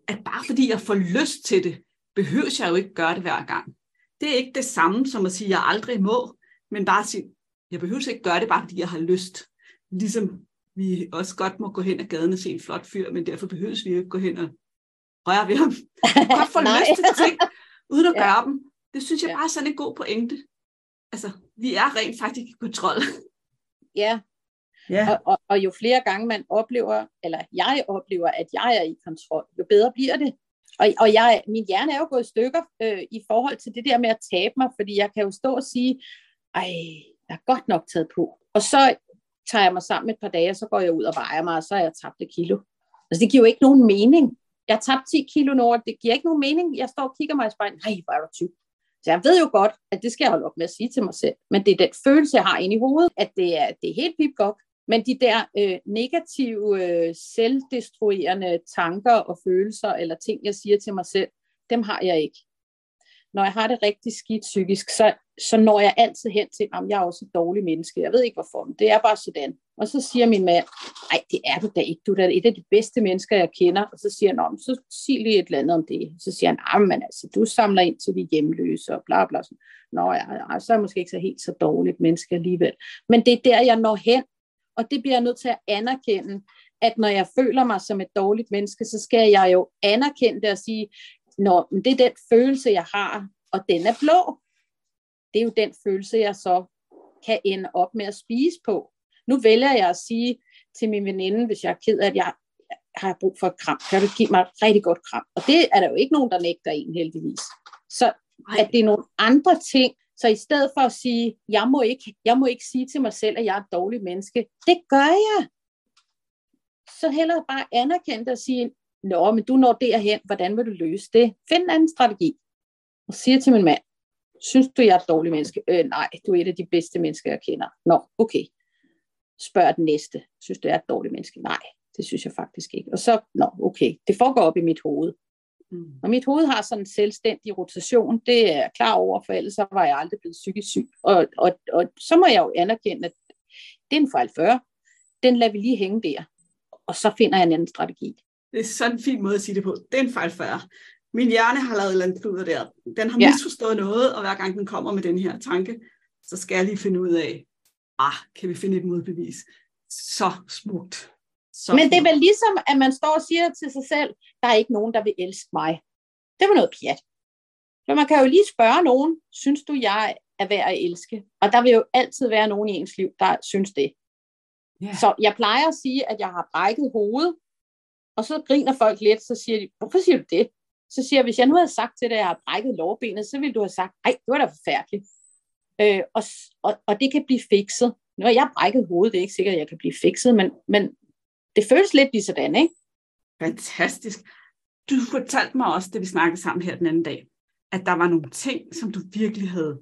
at bare fordi jeg får lyst til det, behøver jeg jo ikke gøre det hver gang. Det er ikke det samme som at sige, at jeg aldrig må, men bare sige, jeg behøver ikke gøre det, bare fordi jeg har lyst. Ligesom vi også godt må gå hen ad gaden og se en flot fyr, men derfor behøves vi ikke gå hen og røre ved ham. Godt få lyst til ting, uden at gøre ja. dem. Det synes jeg bare er sådan en god pointe. Altså, vi er rent faktisk i kontrol. Ja, ja. Og, og, og jo flere gange man oplever, eller jeg oplever, at jeg er i kontrol, jo bedre bliver det. Og, og jeg, min hjerne er jo gået i stykker øh, i forhold til det der med at tabe mig, fordi jeg kan jo stå og sige, ej, jeg er godt nok taget på. Og så tager jeg mig sammen et par dage, og så går jeg ud og vejer mig, og så er jeg tabt et kilo. Altså det giver jo ikke nogen mening. Jeg har tabt 10 kilo nu, det giver ikke nogen mening. Jeg står og kigger mig i spejlet, nej, hvor er du tyk. Så jeg ved jo godt, at det skal jeg holde op med at sige til mig selv. Men det er den følelse, jeg har inde i hovedet, at det er, det er helt pip godt. Men de der øh, negative, øh, selvdestruerende tanker og følelser, eller ting, jeg siger til mig selv, dem har jeg ikke. Når jeg har det rigtig skidt psykisk, så, så når jeg altid hen til, at jeg er også et dårligt menneske. Jeg ved ikke hvorfor, men det er bare sådan. Og så siger min mand, nej, det er du da ikke. Du er da et af de bedste mennesker, jeg kender. Og så siger han, så sig lige et eller andet om det. Så siger han, men altså, du samler ind til de hjemløse og bla bla. Nå ja, så er jeg måske ikke så helt så dårligt menneske alligevel. Men det er der, jeg når hen. Og det bliver jeg nødt til at anerkende, at når jeg føler mig som et dårligt menneske, så skal jeg jo anerkende det og sige, Nå, men det er den følelse, jeg har, og den er blå. Det er jo den følelse, jeg så kan ende op med at spise på. Nu vælger jeg at sige til min veninde, hvis jeg er ked af, at jeg har brug for et kram, kan du give mig et rigtig godt kram? Og det er der jo ikke nogen, der nægter en heldigvis. Så at det er nogle andre ting, så i stedet for at sige, jeg må ikke, jeg må ikke sige til mig selv, at jeg er et dårligt menneske, det gør jeg. Så hellere bare anerkende og sige, Nå, men du når derhen, hvordan vil du løse det? Find en anden strategi. Og siger til min mand, synes du, jeg er et dårligt menneske? Øh, nej, du er et af de bedste mennesker, jeg kender. Nå, okay. Spørg den næste. Synes du, jeg er et dårligt menneske? Nej, det synes jeg faktisk ikke. Og så, nå, okay, det foregår op i mit hoved. Mm. Og mit hoved har sådan en selvstændig rotation, det er jeg klar over, for ellers var jeg aldrig blevet psykisk syg. Og, og, og så må jeg jo anerkende, at det er en fejl 40. Den lader vi lige hænge der. Og så finder jeg en anden strategi. Det er sådan en fin måde at sige det på. Det er en fejl 40. Min hjerne har lavet et eller andet der. Den har ja. misforstået noget, og hver gang den kommer med den her tanke, så skal jeg lige finde ud af, ah, kan vi finde et modbevis? Så smukt. Så Men det er vel ligesom, at man står og siger til sig selv, der er ikke nogen, der vil elske mig. Det var noget pjat. For man kan jo lige spørge nogen, synes du, jeg er værd at elske? Og der vil jo altid være nogen i ens liv, der synes det. Yeah. Så jeg plejer at sige, at jeg har brækket hovedet, og så griner folk lidt, så siger de, hvorfor siger du det? Så siger jeg, hvis jeg nu havde sagt til dig, at jeg har brækket lårbenet, så ville du have sagt, nej, det var da forfærdeligt. Øh, og, og, og det kan blive fikset. Nu har jeg brækket hovedet, det er ikke sikkert, at jeg kan blive fikset, men, men det føles lidt lige sådan, ikke? Fantastisk. Du fortalte mig også, det vi snakkede sammen her den anden dag, at der var nogle ting, som du virkelig havde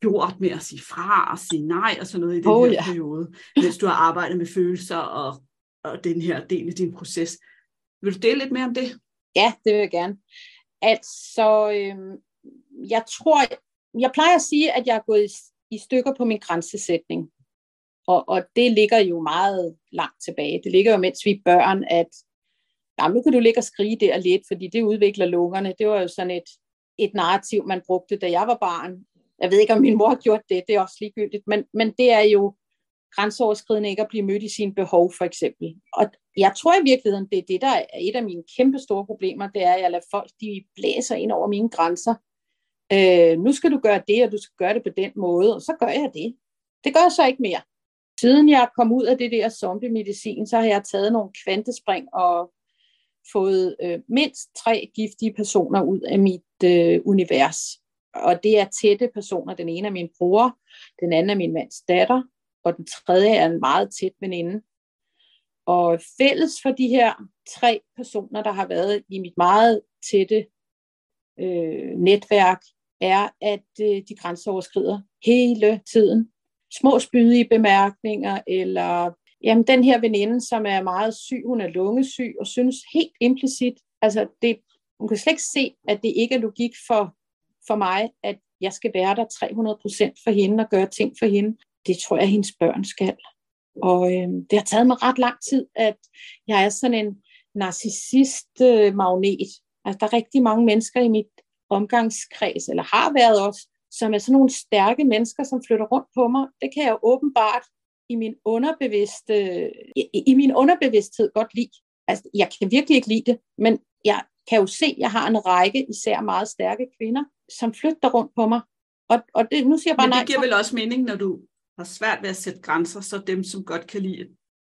gjort med at sige fra og sige nej og sådan noget i den oh, her ja. periode, mens du har arbejdet med følelser og, og den her del af din proces. Vil du dele lidt mere om det? Ja, det vil jeg gerne. Altså, øh, jeg tror, jeg plejer at sige, at jeg er gået i, i stykker på min grænsesætning. Og, og det ligger jo meget langt tilbage. Det ligger jo, mens vi er børn, at jamen, nu kan du ligge og skrige der lidt, fordi det udvikler lungerne. Det var jo sådan et, et narrativ, man brugte, da jeg var barn. Jeg ved ikke, om min mor har gjort det, det er også ligegyldigt, men, men det er jo grænseoverskridende ikke at blive mødt i sine behov, for eksempel. Og jeg tror i virkeligheden, det er det, der er et af mine kæmpe store problemer, det er, at jeg lader folk, de blæser ind over mine grænser. Øh, nu skal du gøre det, og du skal gøre det på den måde, og så gør jeg det. Det gør jeg så ikke mere. Siden jeg kom ud af det der zombie-medicin, så har jeg taget nogle kvantespring og fået øh, mindst tre giftige personer ud af mit øh, univers. Og det er tætte personer. Den ene er min bror, den anden er min mands datter, og den tredje er en meget tæt veninde. Og fælles for de her tre personer, der har været i mit meget tætte øh, netværk, er, at øh, de grænseoverskrider hele tiden små spydige bemærkninger, eller jamen, den her veninde, som er meget syg, hun er lungesyg, og synes helt implicit, altså det, hun kan slet ikke se, at det ikke er logik for, for mig, at jeg skal være der 300% for hende og gøre ting for hende. Det tror jeg, hendes børn skal. Og øh, det har taget mig ret lang tid, at jeg er sådan en narcissist-magnet. Altså, der er rigtig mange mennesker i mit omgangskreds, eller har været også, som er sådan nogle stærke mennesker, som flytter rundt på mig. Det kan jeg åbenbart i min underbevidste, i, i min underbevidsthed godt lide. Altså, jeg kan virkelig ikke lide det, men jeg kan jo se, at jeg har en række, især meget stærke kvinder, som flytter rundt på mig. Og, og det, nu siger jeg bare men det nej. giver vel også mening, når du har svært ved at sætte grænser, så dem, som godt kan lide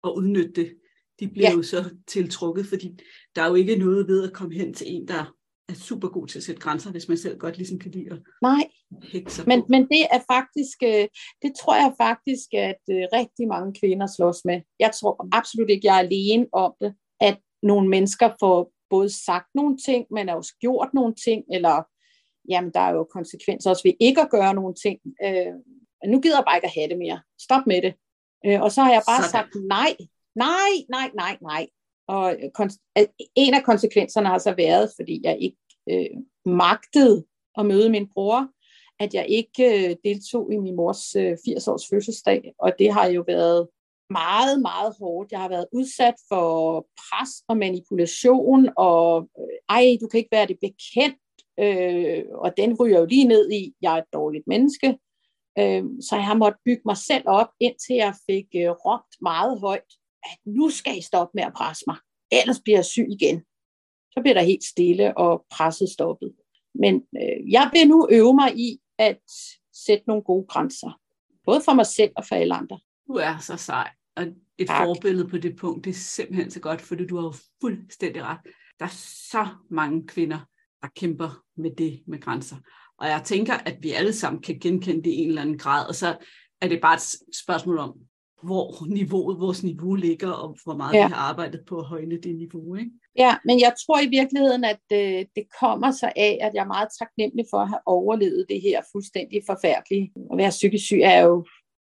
at udnytte det, de bliver ja. jo så tiltrukket, fordi der er jo ikke noget ved at komme hen til en, der er super god til at sætte grænser, hvis man selv godt ligesom kan lide at Nej, men, men det er faktisk, øh, det tror jeg faktisk, at øh, rigtig mange kvinder slås med. Jeg tror absolut ikke, jeg er alene om det, at nogle mennesker får både sagt nogle ting, men også gjort nogle ting, eller jamen, der er jo konsekvenser også ved ikke at gøre nogle ting. Øh, nu gider jeg bare ikke at have det mere. Stop med det. Øh, og så har jeg bare Sådan. sagt nej, nej, nej, nej, nej. Og en af konsekvenserne har så været, fordi jeg ikke øh, magtede at møde min bror, at jeg ikke øh, deltog i min mors øh, 80-års fødselsdag, og det har jo været meget, meget hårdt. Jeg har været udsat for pres og manipulation, og øh, ej, du kan ikke være det bekendt, øh, og den ryger jo lige ned i, jeg er et dårligt menneske. Øh, så jeg har måttet bygge mig selv op, indtil jeg fik øh, råbt meget højt, at nu skal I stoppe med at presse mig, ellers bliver jeg syg igen. Så bliver der helt stille, og presset stoppet. Men øh, jeg vil nu øve mig i at sætte nogle gode grænser. Både for mig selv og for alle andre. Du er så sej. Og et tak. forbillede på det punkt, det er simpelthen så godt, fordi du har jo fuldstændig ret. Der er så mange kvinder, der kæmper med det med grænser. Og jeg tænker, at vi alle sammen kan genkende det i en eller anden grad, og så er det bare et spørgsmål om, hvor niveauet, vores niveau ligger, og hvor meget ja. vi har arbejdet på at højne det niveau. Ikke? Ja, men jeg tror i virkeligheden, at øh, det kommer sig af, at jeg er meget taknemmelig for at have overlevet det her fuldstændig forfærdelige. At være psykisk syg er jo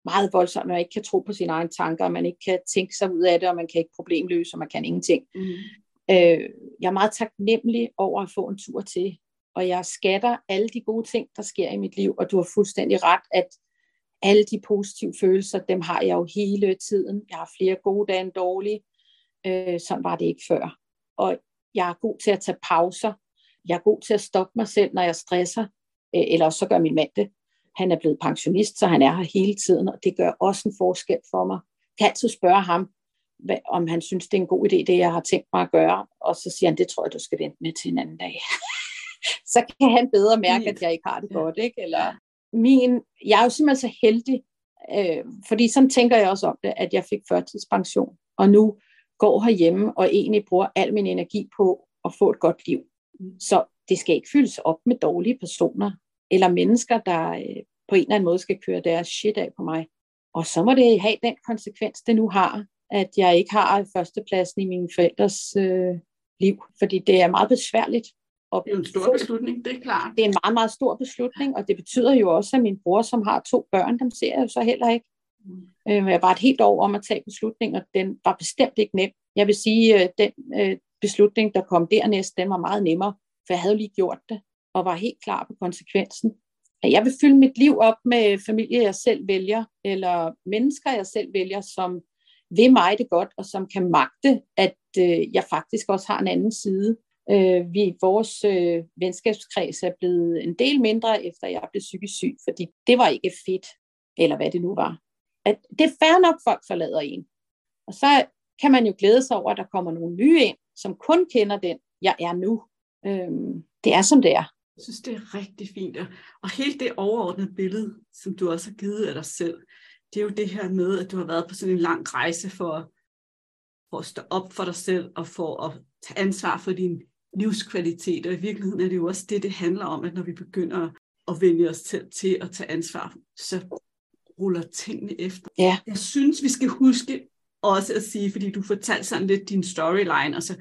meget voldsomt, man ikke kan tro på sine egne tanker, og man ikke kan tænke sig ud af det, og man kan ikke problemløse, og man kan ingenting. Mm. Øh, jeg er meget taknemmelig over at få en tur til, og jeg skatter alle de gode ting, der sker i mit liv, og du har fuldstændig ret, at alle de positive følelser, dem har jeg jo hele tiden. Jeg har flere gode dage end dårlige. Øh, sådan var det ikke før. Og jeg er god til at tage pauser. Jeg er god til at stoppe mig selv, når jeg stresser. Øh, eller så gør min mand det. Han er blevet pensionist, så han er her hele tiden, og det gør også en forskel for mig. Jeg kan altid spørge ham, hvad, om han synes, det er en god idé, det jeg har tænkt mig at gøre. Og så siger han, det tror jeg, du skal vente med til en anden dag. så kan han bedre mærke, at jeg ikke har det godt. Ikke? Eller min, jeg er jo simpelthen så heldig, øh, fordi sådan tænker jeg også om det, at jeg fik førtidspension, og nu går herhjemme og egentlig bruger al min energi på at få et godt liv. Så det skal ikke fyldes op med dårlige personer, eller mennesker, der øh, på en eller anden måde skal køre deres shit af på mig. Og så må det have den konsekvens, det nu har, at jeg ikke har førstepladsen i mine forældres øh, liv, fordi det er meget besværligt og det er en stor beslutning, det er klart. Det er en meget, meget stor beslutning, og det betyder jo også, at min bror, som har to børn, dem ser jeg jo så heller ikke. Mm. Øh, jeg var et helt år om at tage beslutninger, den var bestemt ikke nem. Jeg vil sige, at øh, den øh, beslutning, der kom dernæst, den var meget nemmere, for jeg havde jo lige gjort det, og var helt klar på konsekvensen. Jeg vil fylde mit liv op med familie, jeg selv vælger, eller mennesker, jeg selv vælger, som vil mig det godt, og som kan magte, at jeg faktisk også har en anden side. Øh, vi, vores øh, venskabskreds er blevet en del mindre, efter jeg blev psykisk syg, fordi det var ikke fedt, eller hvad det nu var. At det er fair nok, folk forlader en. Og så kan man jo glæde sig over, at der kommer nogle nye ind, som kun kender den, jeg er nu. Øh, det er som det er. Jeg synes, det er rigtig fint. Og hele det overordnede billede, som du også har givet af dig selv, det er jo det her med, at du har været på sådan en lang rejse for, for at stå op for dig selv og for at tage ansvar for din livskvalitet, og i virkeligheden er det jo også det, det handler om, at når vi begynder at vende os til, til at tage ansvar, så ruller tingene efter. Ja. Jeg synes, vi skal huske også at sige, fordi du fortalte sådan lidt din storyline, og så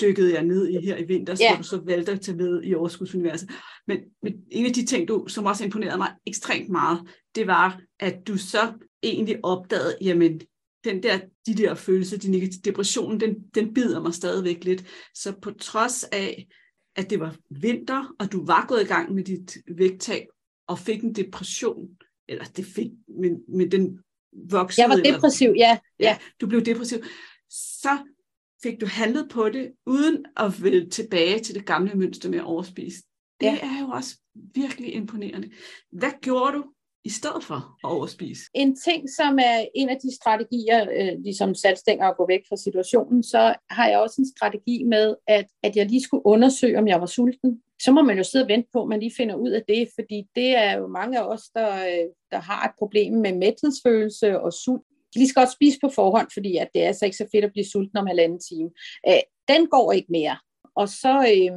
dykkede jeg ned i her i vinter, så ja. du så valgte at tage med i Overskudsuniverset. Men, men en af de ting, du, som også imponerede mig ekstremt meget, det var, at du så egentlig opdagede, jamen, den der, de der følelser, de negative depressionen, den, den bider mig stadigvæk lidt. Så på trods af, at det var vinter, og du var gået i gang med dit vægttab, og fik en depression, eller det fik, men, men den voksede. Jeg var depressiv, eller, ja. ja. Du blev depressiv. Så fik du handlet på det, uden at vende tilbage til det gamle mønster med at overspise. Det ja. er jo også virkelig imponerende. Hvad gjorde du i stedet for at overspise? En ting, som er en af de strategier, øh, ligesom satstænger at gå væk fra situationen, så har jeg også en strategi med, at, at jeg lige skulle undersøge, om jeg var sulten. Så må man jo sidde og vente på, at man lige finder ud af det, fordi det er jo mange af os, der, øh, der har et problem med mæthedsfølelse og sult. De skal godt spise på forhånd, fordi at det er altså ikke så fedt at blive sulten om halvanden time. Øh, den går ikke mere. Og så, øh,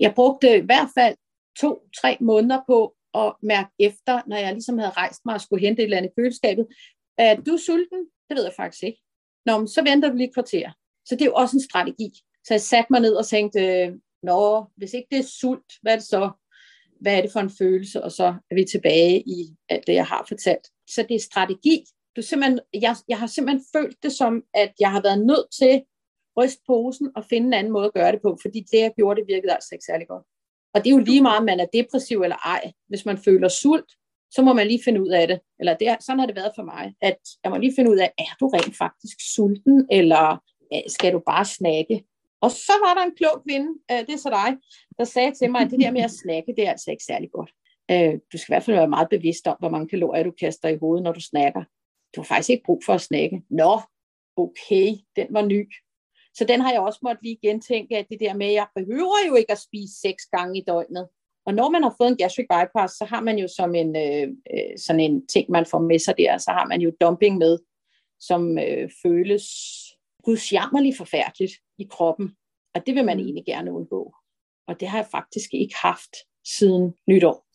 jeg brugte i hvert fald to-tre måneder på at mærke efter, når jeg ligesom havde rejst mig og skulle hente et eller andet i køleskabet. Er du sulten? Det ved jeg faktisk ikke. Nå, men så venter du lige et kvarter. Så det er jo også en strategi. Så jeg satte mig ned og tænkte, øh, nå, hvis ikke det er sult, hvad er det så? Hvad er det for en følelse? Og så er vi tilbage i alt det, jeg har fortalt. Så det er strategi. Du simpelthen, jeg, jeg har simpelthen følt det som, at jeg har været nødt til ryste posen og finde en anden måde at gøre det på, fordi det, jeg gjorde, det virkede altså ikke særlig godt. Og det er jo lige meget, om man er depressiv eller ej. Hvis man føler sult, så må man lige finde ud af det. Eller det, sådan har det været for mig, at jeg må lige finde ud af, er du rent faktisk sulten, eller skal du bare snakke? Og så var der en klog kvinde, øh, det er så dig, der sagde til mig, at det der med at snakke, det er altså ikke særlig godt. Øh, du skal i hvert fald være meget bevidst om, hvor mange kalorier du kaster i hovedet, når du snakker. Du har faktisk ikke brug for at snakke. Nå, okay, den var ny. Så den har jeg også måttet lige gentænke, at det der med, at jeg behøver jo ikke at spise seks gange i døgnet. Og når man har fået en gastric bypass, så har man jo som en, øh, øh, sådan en ting, man får med sig der, så har man jo dumping med, som øh, føles gudsjammerligt forfærdeligt i kroppen. Og det vil man mm. egentlig gerne undgå. Og det har jeg faktisk ikke haft siden nytår.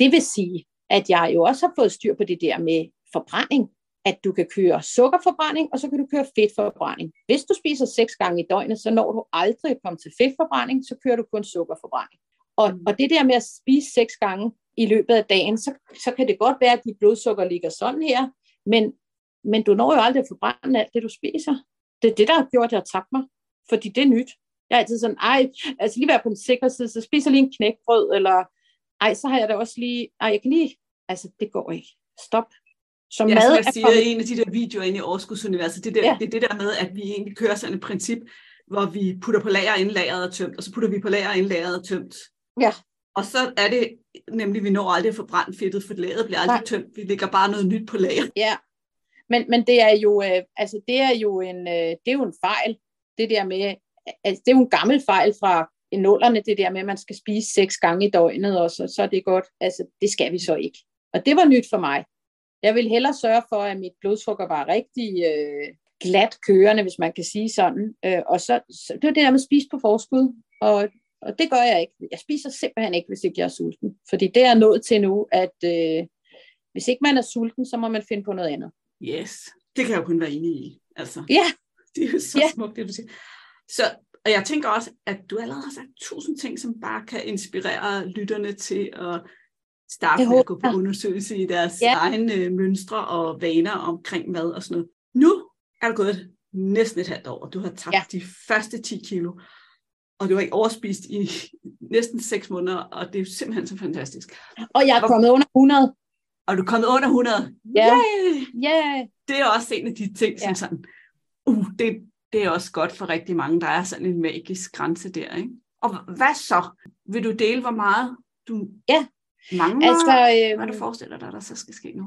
Det vil sige, at jeg jo også har fået styr på det der med forbrænding at du kan køre sukkerforbrænding, og så kan du køre fedtforbrænding. Hvis du spiser seks gange i døgnet, så når du aldrig at komme til fedtforbrænding, så kører du kun sukkerforbrænding. Og, mm. og det der med at spise seks gange i løbet af dagen, så, så kan det godt være, at dit blodsukker ligger sådan her, men, men du når jo aldrig at forbrænde alt det, du spiser. Det er det, der har gjort, at jeg har tabt mig, fordi det er nyt. Jeg er altid sådan, ej, altså lige være på den sikre side, så spiser lige en knækbrød, eller ej, så har jeg da også lige, ej, jeg kan lige, altså det går ikke. Stop. Som ja, mad som jeg siger, kommet... en af de der videoer inde i Overskudsuniverset, det, der, ja. det er det der med, at vi egentlig kører sådan et princip, hvor vi putter på lager, inden lageret er tømt, og så putter vi på lager, inden lageret er tømt. Ja. Og så er det nemlig, vi når aldrig at forbrænde fedtet, for lageret bliver aldrig Nej. tømt. Vi lægger bare noget nyt på lager. Ja, men, men det er jo, øh, altså det er jo en, øh, det er jo en fejl, det der med, altså det er jo en gammel fejl fra nullerne, det der med, at man skal spise seks gange i døgnet, og så, så er det godt. Altså, det skal vi så ikke. Og det var nyt for mig. Jeg vil hellere sørge for, at mit blodsukker var rigtig øh, glat kørende, hvis man kan sige sådan. Øh, og så, så det er det der med at spise på forskud, og, og det gør jeg ikke. Jeg spiser simpelthen ikke, hvis ikke jeg er sulten. Fordi det er nået til nu, at øh, hvis ikke man er sulten, så må man finde på noget andet. Yes, det kan jeg jo kun være enig i. Altså, ja. Det er jo så ja. smukt, det du siger. Så, og jeg tænker også, at du allerede har sagt tusind ting, som bare kan inspirere lytterne til at starte med at gå på undersøgelse i deres ja. egne øh, mønstre og vaner omkring mad og sådan noget. Nu er det gået næsten et halvt år, og du har tabt ja. de første 10 kilo, og du har ikke overspist i næsten 6 måneder, og det er simpelthen så fantastisk. Og jeg er kommet under 100. Og du er kommet under 100. Ja. Yeah. Yeah. Det er også en af de ting, som ja. sådan, uh, det, det er også godt for rigtig mange. Der er sådan en magisk grænse der, ikke? Og hvad så? Vil du dele, hvor meget du ja. Mange, altså, øh, hvad du forestiller dig, der så skal ske nu?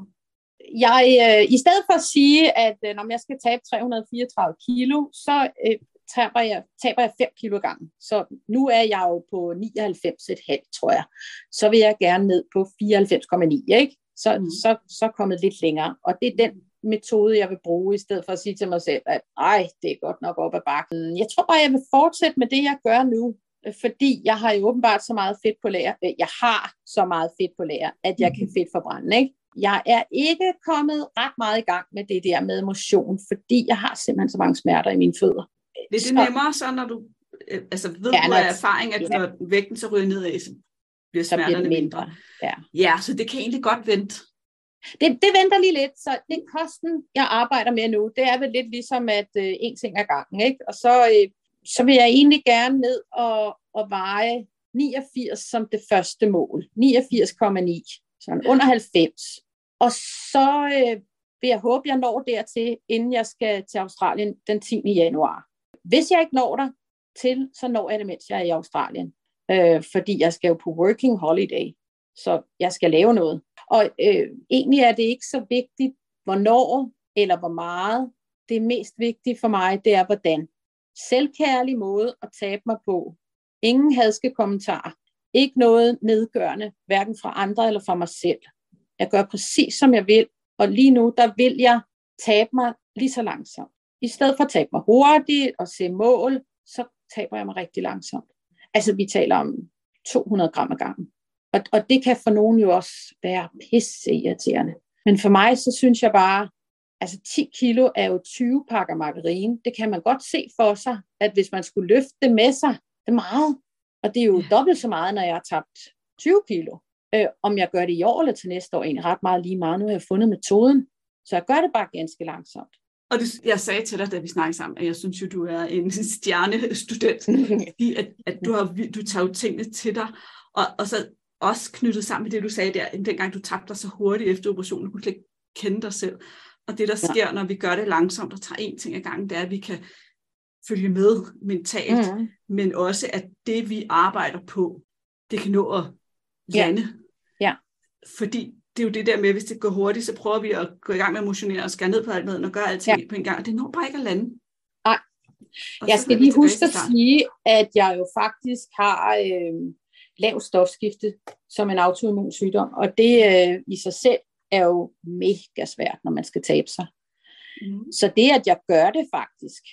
Jeg, øh, I stedet for at sige, at øh, når jeg skal tabe 334 kilo, så øh, taber, jeg, taber jeg 5 kilo gange. Så nu er jeg jo på 99,5, tror jeg. Så vil jeg gerne ned på 94,9, ikke? Så, mm. så, så kommet lidt længere. Og det er den metode, jeg vil bruge, i stedet for at sige til mig selv, at ej, det er godt nok op ad bakken. Jeg tror bare, jeg vil fortsætte med det, jeg gør nu fordi jeg har jo åbenbart så meget fedt på lager. Øh, jeg har så meget fedt på lager, at jeg kan mhm. fedt forbrænde. Ikke? Jeg er ikke kommet ret meget i gang med det der med motion, fordi jeg har simpelthen så mange smerter i mine fødder. Det er det nemmere så, når du øh, altså ved ja, du af erfaring, at ja. når vægten så ryger nedad, så bliver smerterne så bliver mindre. mindre. Ja. ja, så det kan egentlig godt vente. Det, det venter lige lidt, så det kosten, jeg arbejder med nu, det er vel lidt ligesom, at øh, en ting er gangen, ikke? Og så øh, så vil jeg egentlig gerne ned og, og veje 89 som det første mål. 89,9, så under 90. Og så øh, vil jeg håbe, jeg når dertil, inden jeg skal til Australien den 10. januar. Hvis jeg ikke når der til, så når jeg det, mens jeg er i Australien. Øh, fordi jeg skal jo på working holiday, så jeg skal lave noget. Og øh, egentlig er det ikke så vigtigt, hvornår eller hvor meget. Det mest vigtige for mig, det er hvordan. Selvkærlig måde at tabe mig på. Ingen hadske kommentarer. Ikke noget nedgørende, hverken fra andre eller fra mig selv. Jeg gør præcis, som jeg vil, og lige nu, der vil jeg tabe mig lige så langsomt. I stedet for at tabe mig hurtigt og se mål, så taber jeg mig rigtig langsomt. Altså, vi taler om 200 gram ad gangen. Og, og det kan for nogen jo også være pisse irriterende. Men for mig, så synes jeg bare, altså 10 kilo er jo 20 pakker margarine. Det kan man godt se for sig, at hvis man skulle løfte det med sig, det er meget. Og det er jo dobbelt så meget, når jeg har tabt 20 kilo. Øh, om jeg gør det i år eller til næste år, egentlig ret meget lige meget. Nu har jeg fundet metoden. Så jeg gør det bare ganske langsomt. Og det, jeg sagde til dig, da vi snakkede sammen, at jeg synes jo, du er en stjernestudent, fordi at, at du, har, du tager jo tingene til dig, og, og så også knyttet sammen med det, du sagde der, dengang du tabte dig så hurtigt efter operationen, du kunne slet ikke kende dig selv. Og det, der sker, ja. når vi gør det langsomt og tager en ting ad gangen, det er, at vi kan følge med mentalt, mm. men også, at det, vi arbejder på, det kan nå at lande. Ja. ja. Fordi det er jo det der med, hvis det går hurtigt, så prøver vi at gå i gang med at motionere og skære ned på alt maden og gøre alting ja. på en gang, og det når bare ikke at lande. Nej. Jeg skal lige huske at sige, at jeg jo faktisk har øh, lav stofskifte som en autoimmun sygdom, og det øh, i sig selv er jo mega svært, når man skal tabe sig. Mm. Så det, at jeg gør det faktisk,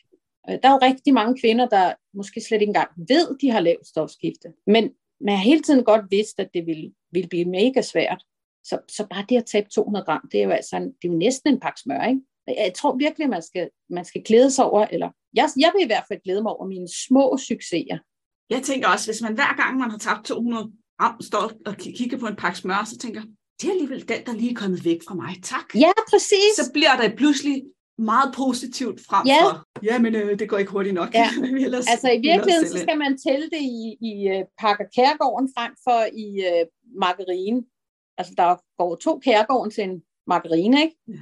øh, der er jo rigtig mange kvinder, der måske slet ikke engang ved, de har lavt stofskifte, men man har hele tiden godt vidst, at det vil, vil blive mega svært. Så, så bare det at tabe 200 gram, det er jo, altså en, det er jo næsten en pakke smør, ikke? Jeg tror virkelig, man skal, man skal glæde sig over, eller jeg, jeg vil i hvert fald glæde mig over mine små succeser. Jeg tænker også, hvis man hver gang, man har tabt 200 gram, står og kigger på en pakke smør, så tænker det er alligevel den, der lige er kommet væk fra mig. Tak. Ja, præcis. Så bliver der pludselig meget positivt frem ja. for, ja, men øh, det går ikke hurtigt nok. Ja. ellers, altså i virkeligheden, så skal man tælle det i, i uh, pakker kærgården frem for i uh, margarine. Altså der går to kærgården til en margarine, ikke? Ja.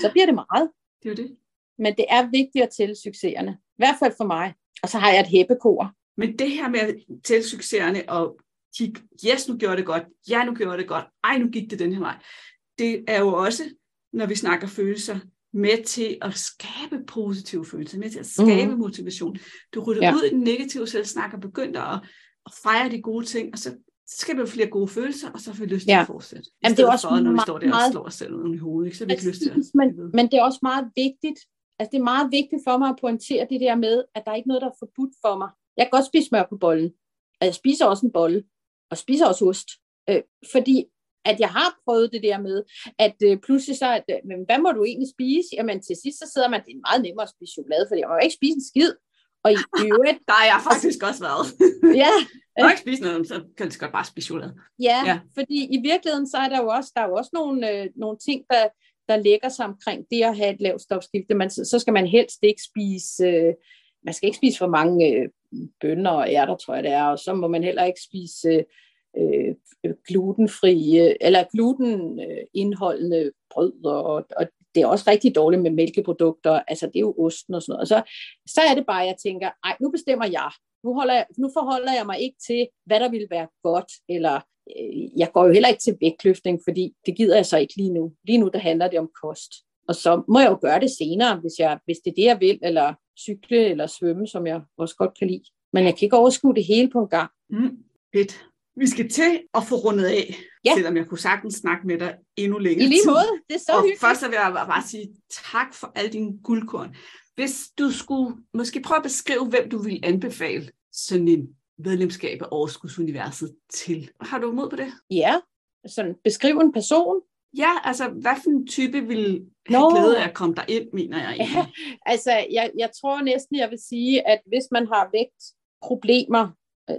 Så bliver det meget. Det er det. Men det er vigtigt at tælle succeserne. I hvert fald for mig. Og så har jeg et hæppekor. Men det her med at tælle succeserne og kigge, yes, nu gjorde det godt, ja, nu gjorde det godt, ej, nu gik det den her vej. Det er jo også, når vi snakker følelser, med til at skabe positive følelser, med til at skabe mm. motivation. Du rytter ja. ud i den negative selvsnak og begynder at, at fejre de gode ting, og så skaber vi flere gode følelser, og så får vi lyst til ja. at fortsætte. I Jamen, det er også for, når vi står der meget, og slår os selv ud i hovedet, ikke? så vi ikke lyst til at... Men, men det er også meget vigtigt, altså det er meget vigtigt for mig at pointere det der med, at der er ikke noget, der er forbudt for mig. Jeg kan godt spise smør på bollen, og jeg spiser også en bolle, og spiser også ost. Øh, fordi at jeg har prøvet det der med, at øh, pludselig så, at, øh, men hvad må du egentlig spise? Jamen til sidst så sidder man, det er meget nemmere at spise chokolade, fordi jeg må jo ikke spise en skid. Og i øvrigt... der er jeg faktisk også været. ja. Jeg ikke spise noget, så kan du godt bare spise chokolade. Ja, ja, fordi i virkeligheden så er der jo også, der er jo også nogle, øh, nogle ting, der, der lægger sig omkring det at have et lavt stofskifte. Man, så skal man helst ikke spise, øh, man skal ikke spise for mange øh, bønner og ærter, tror jeg det er, og så må man heller ikke spise øh, øh glutenfrie, eller glutenindholdende brød, og, og det er også rigtig dårligt med mælkeprodukter, altså det er jo osten og sådan noget. Og så, så er det bare, at jeg tænker, ej, nu bestemmer jeg. Nu, holder jeg, nu forholder jeg mig ikke til, hvad der ville være godt, eller øh, jeg går jo heller ikke til vægtløftning, fordi det gider jeg så ikke lige nu. Lige nu, der handler det om kost. Og så må jeg jo gøre det senere, hvis, jeg, hvis det er det, jeg vil, eller cykle eller svømme, som jeg også godt kan lide. Men jeg kan ikke overskue det hele på en gang. Mm, fedt. Vi skal til at få rundet af, ja. selvom jeg kunne sagtens snakke med dig endnu længere I lige måde, det er så og hyggeligt. først vil jeg bare sige tak for al din guldkorn. Hvis du skulle måske prøve at beskrive, hvem du ville anbefale sådan en medlemskab af Overskudsuniverset til. Har du mod på det? Ja, sådan beskriv en person. Ja, altså hvad for en type vil have glæde af at komme der ind, mener jeg egentlig. Ja, altså jeg, jeg tror næsten, jeg vil sige, at hvis man har vægtproblemer,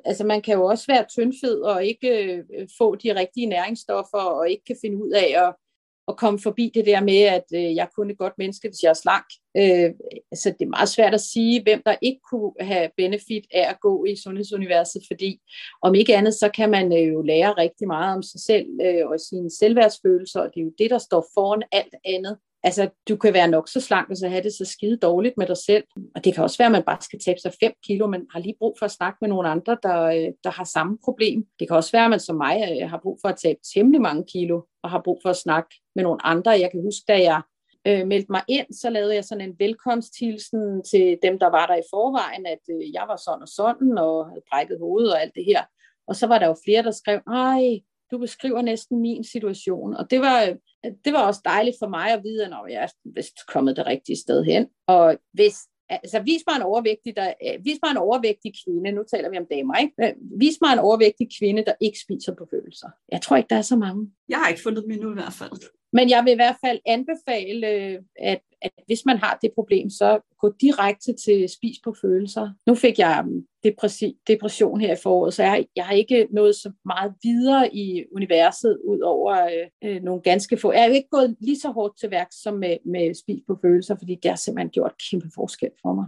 altså man kan jo også være tyndfed og ikke øh, få de rigtige næringsstoffer og ikke kan finde ud af at, at komme forbi det der med, at øh, jeg kun et godt menneske, hvis jeg er slank. Øh, så det er meget svært at sige, hvem der ikke kunne have benefit af at gå i Sundhedsuniverset, fordi om ikke andet, så kan man øh, jo lære rigtig meget om sig selv øh, og sine selvværdsfølelser, og det er jo det, der står foran alt andet. Altså, du kan være nok så slank, og så have det så skide dårligt med dig selv. Og det kan også være, at man bare skal tabe sig 5 kilo, men har lige brug for at snakke med nogle andre, der, øh, der har samme problem. Det kan også være, at man som mig øh, har brug for at tabe temmelig mange kilo, og har brug for at snakke med nogle andre. Jeg kan huske, da jeg øh, meldte mig ind, så lavede jeg sådan en velkomsthilsen til dem, der var der i forvejen, at øh, jeg var sådan og sådan, og havde brækket hovedet og alt det her. Og så var der jo flere, der skrev, ej, du beskriver næsten min situation. Og det var, det var også dejligt for mig at vide, at jeg er vist kommet det rigtige sted hen. Og hvis altså vis mig en overvægtig, der, øh, vis mig en overvægtig kvinde, nu taler vi om damer, ikke? Øh, vis mig en overvægtig kvinde, der ikke spiser på følelser. Jeg tror ikke, der er så mange. Jeg har ikke fundet dem endnu i hvert fald. Men jeg vil i hvert fald anbefale, at, at hvis man har det problem, så gå direkte til spis på følelser. Nu fik jeg um, depression her i foråret, så jeg, jeg har ikke nået så meget videre i universet, ud over øh, øh, nogle ganske få. Jeg er jo ikke gået lige så hårdt til værk som med, med spis på følelser, fordi det har simpelthen gjort kæmpe forskel for mig.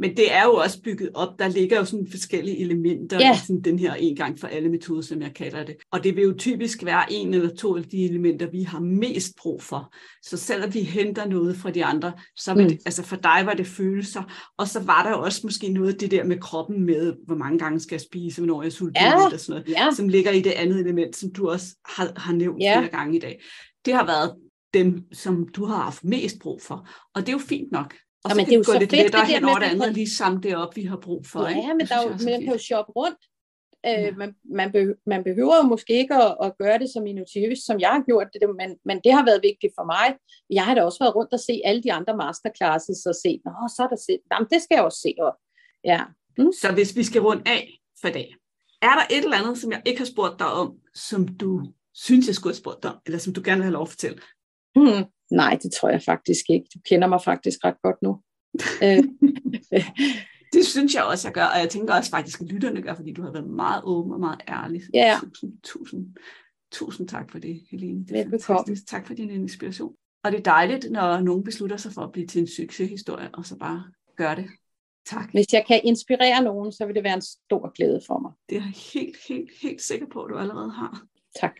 Men det er jo også bygget op. Der ligger jo sådan forskellige elementer ja. i sådan den her en gang for alle metode, som jeg kalder det. Og det vil jo typisk være en eller to af de elementer, vi har mest brug for. Så selvom vi henter noget fra de andre, så vil mm. det, altså for dig var det følelser. Og så var der jo også måske noget af det der med kroppen med, hvor mange gange skal jeg spise, hvornår jeg sulten, ja. og sådan noget, ja. som ligger i det andet element, som du også har, har nævnt ja. flere gange i dag. Det har været dem, som du har haft mest brug for. Og det er jo fint nok. Og så men kan det er jo gå så lidt fedt, lettere hen over det andet, lige samle det op, vi har brug for. Ja, ikke? men, der er jo, man kan jo shoppe rundt. Øh, ja. man, man, behøver, man behøver jo måske ikke at, at gøre det så minutiøst, som jeg har gjort det, men, men det har været vigtigt for mig. Jeg har da også været rundt og se alle de andre masterclasses og set, nå, så er der set, jamen, det skal jeg også se. Og, ja. Mm. Så hvis vi skal rundt af for dag, er der et eller andet, som jeg ikke har spurgt dig om, som du synes, jeg skulle have spurgt dig om, eller som du gerne vil have lov at fortælle? Hmm. Nej, det tror jeg faktisk ikke. Du kender mig faktisk ret godt nu. Øh, det synes jeg også, jeg gør, og jeg tænker også faktisk, at lytterne gør, fordi du har været meget åben og meget ærlig. Ja. Tusind, tusind, tusind tak for det, Helene. Det er Velbekomme. Tak for din inspiration. Og det er dejligt, når nogen beslutter sig for at blive til en succeshistorie, og så bare gør det. Tak. Hvis jeg kan inspirere nogen, så vil det være en stor glæde for mig. Det er jeg helt, helt, helt sikker på, at du allerede har. Tak.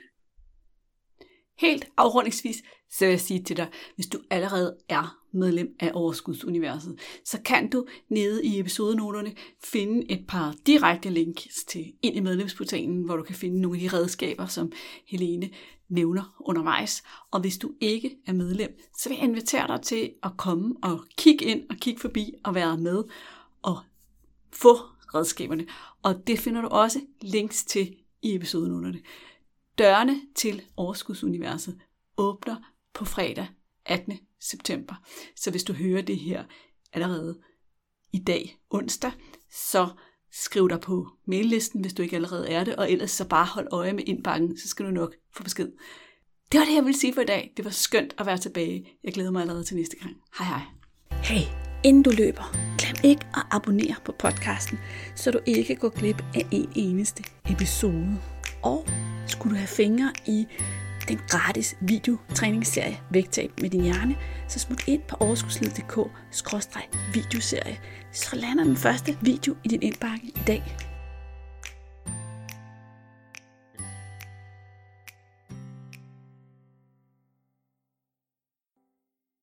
Helt afrundingsvis, så vil jeg sige til dig, hvis du allerede er medlem af Overskudsuniverset, så kan du nede i episodenoterne finde et par direkte links til ind i medlemsportalen, hvor du kan finde nogle af de redskaber, som Helene nævner undervejs. Og hvis du ikke er medlem, så vil jeg invitere dig til at komme og kigge ind og kigge forbi og være med og få redskaberne. Og det finder du også links til i episodenoterne. Dørene til Overskudsuniverset åbner på fredag 18. september. Så hvis du hører det her allerede i dag, onsdag, så skriv dig på maillisten, hvis du ikke allerede er det, og ellers så bare hold øje med indbakken, så skal du nok få besked. Det var det, jeg ville sige for i dag. Det var skønt at være tilbage. Jeg glæder mig allerede til næste gang. Hej hej. Hey, inden du løber, glem ikke at abonnere på podcasten, så du ikke går glip af en eneste episode. Og skulle du have fingre i den gratis videotræningsserie Vægtab med din hjerne, så smut ind på overskudslid.dk videoserie, så lander den første video i din indbakke i dag.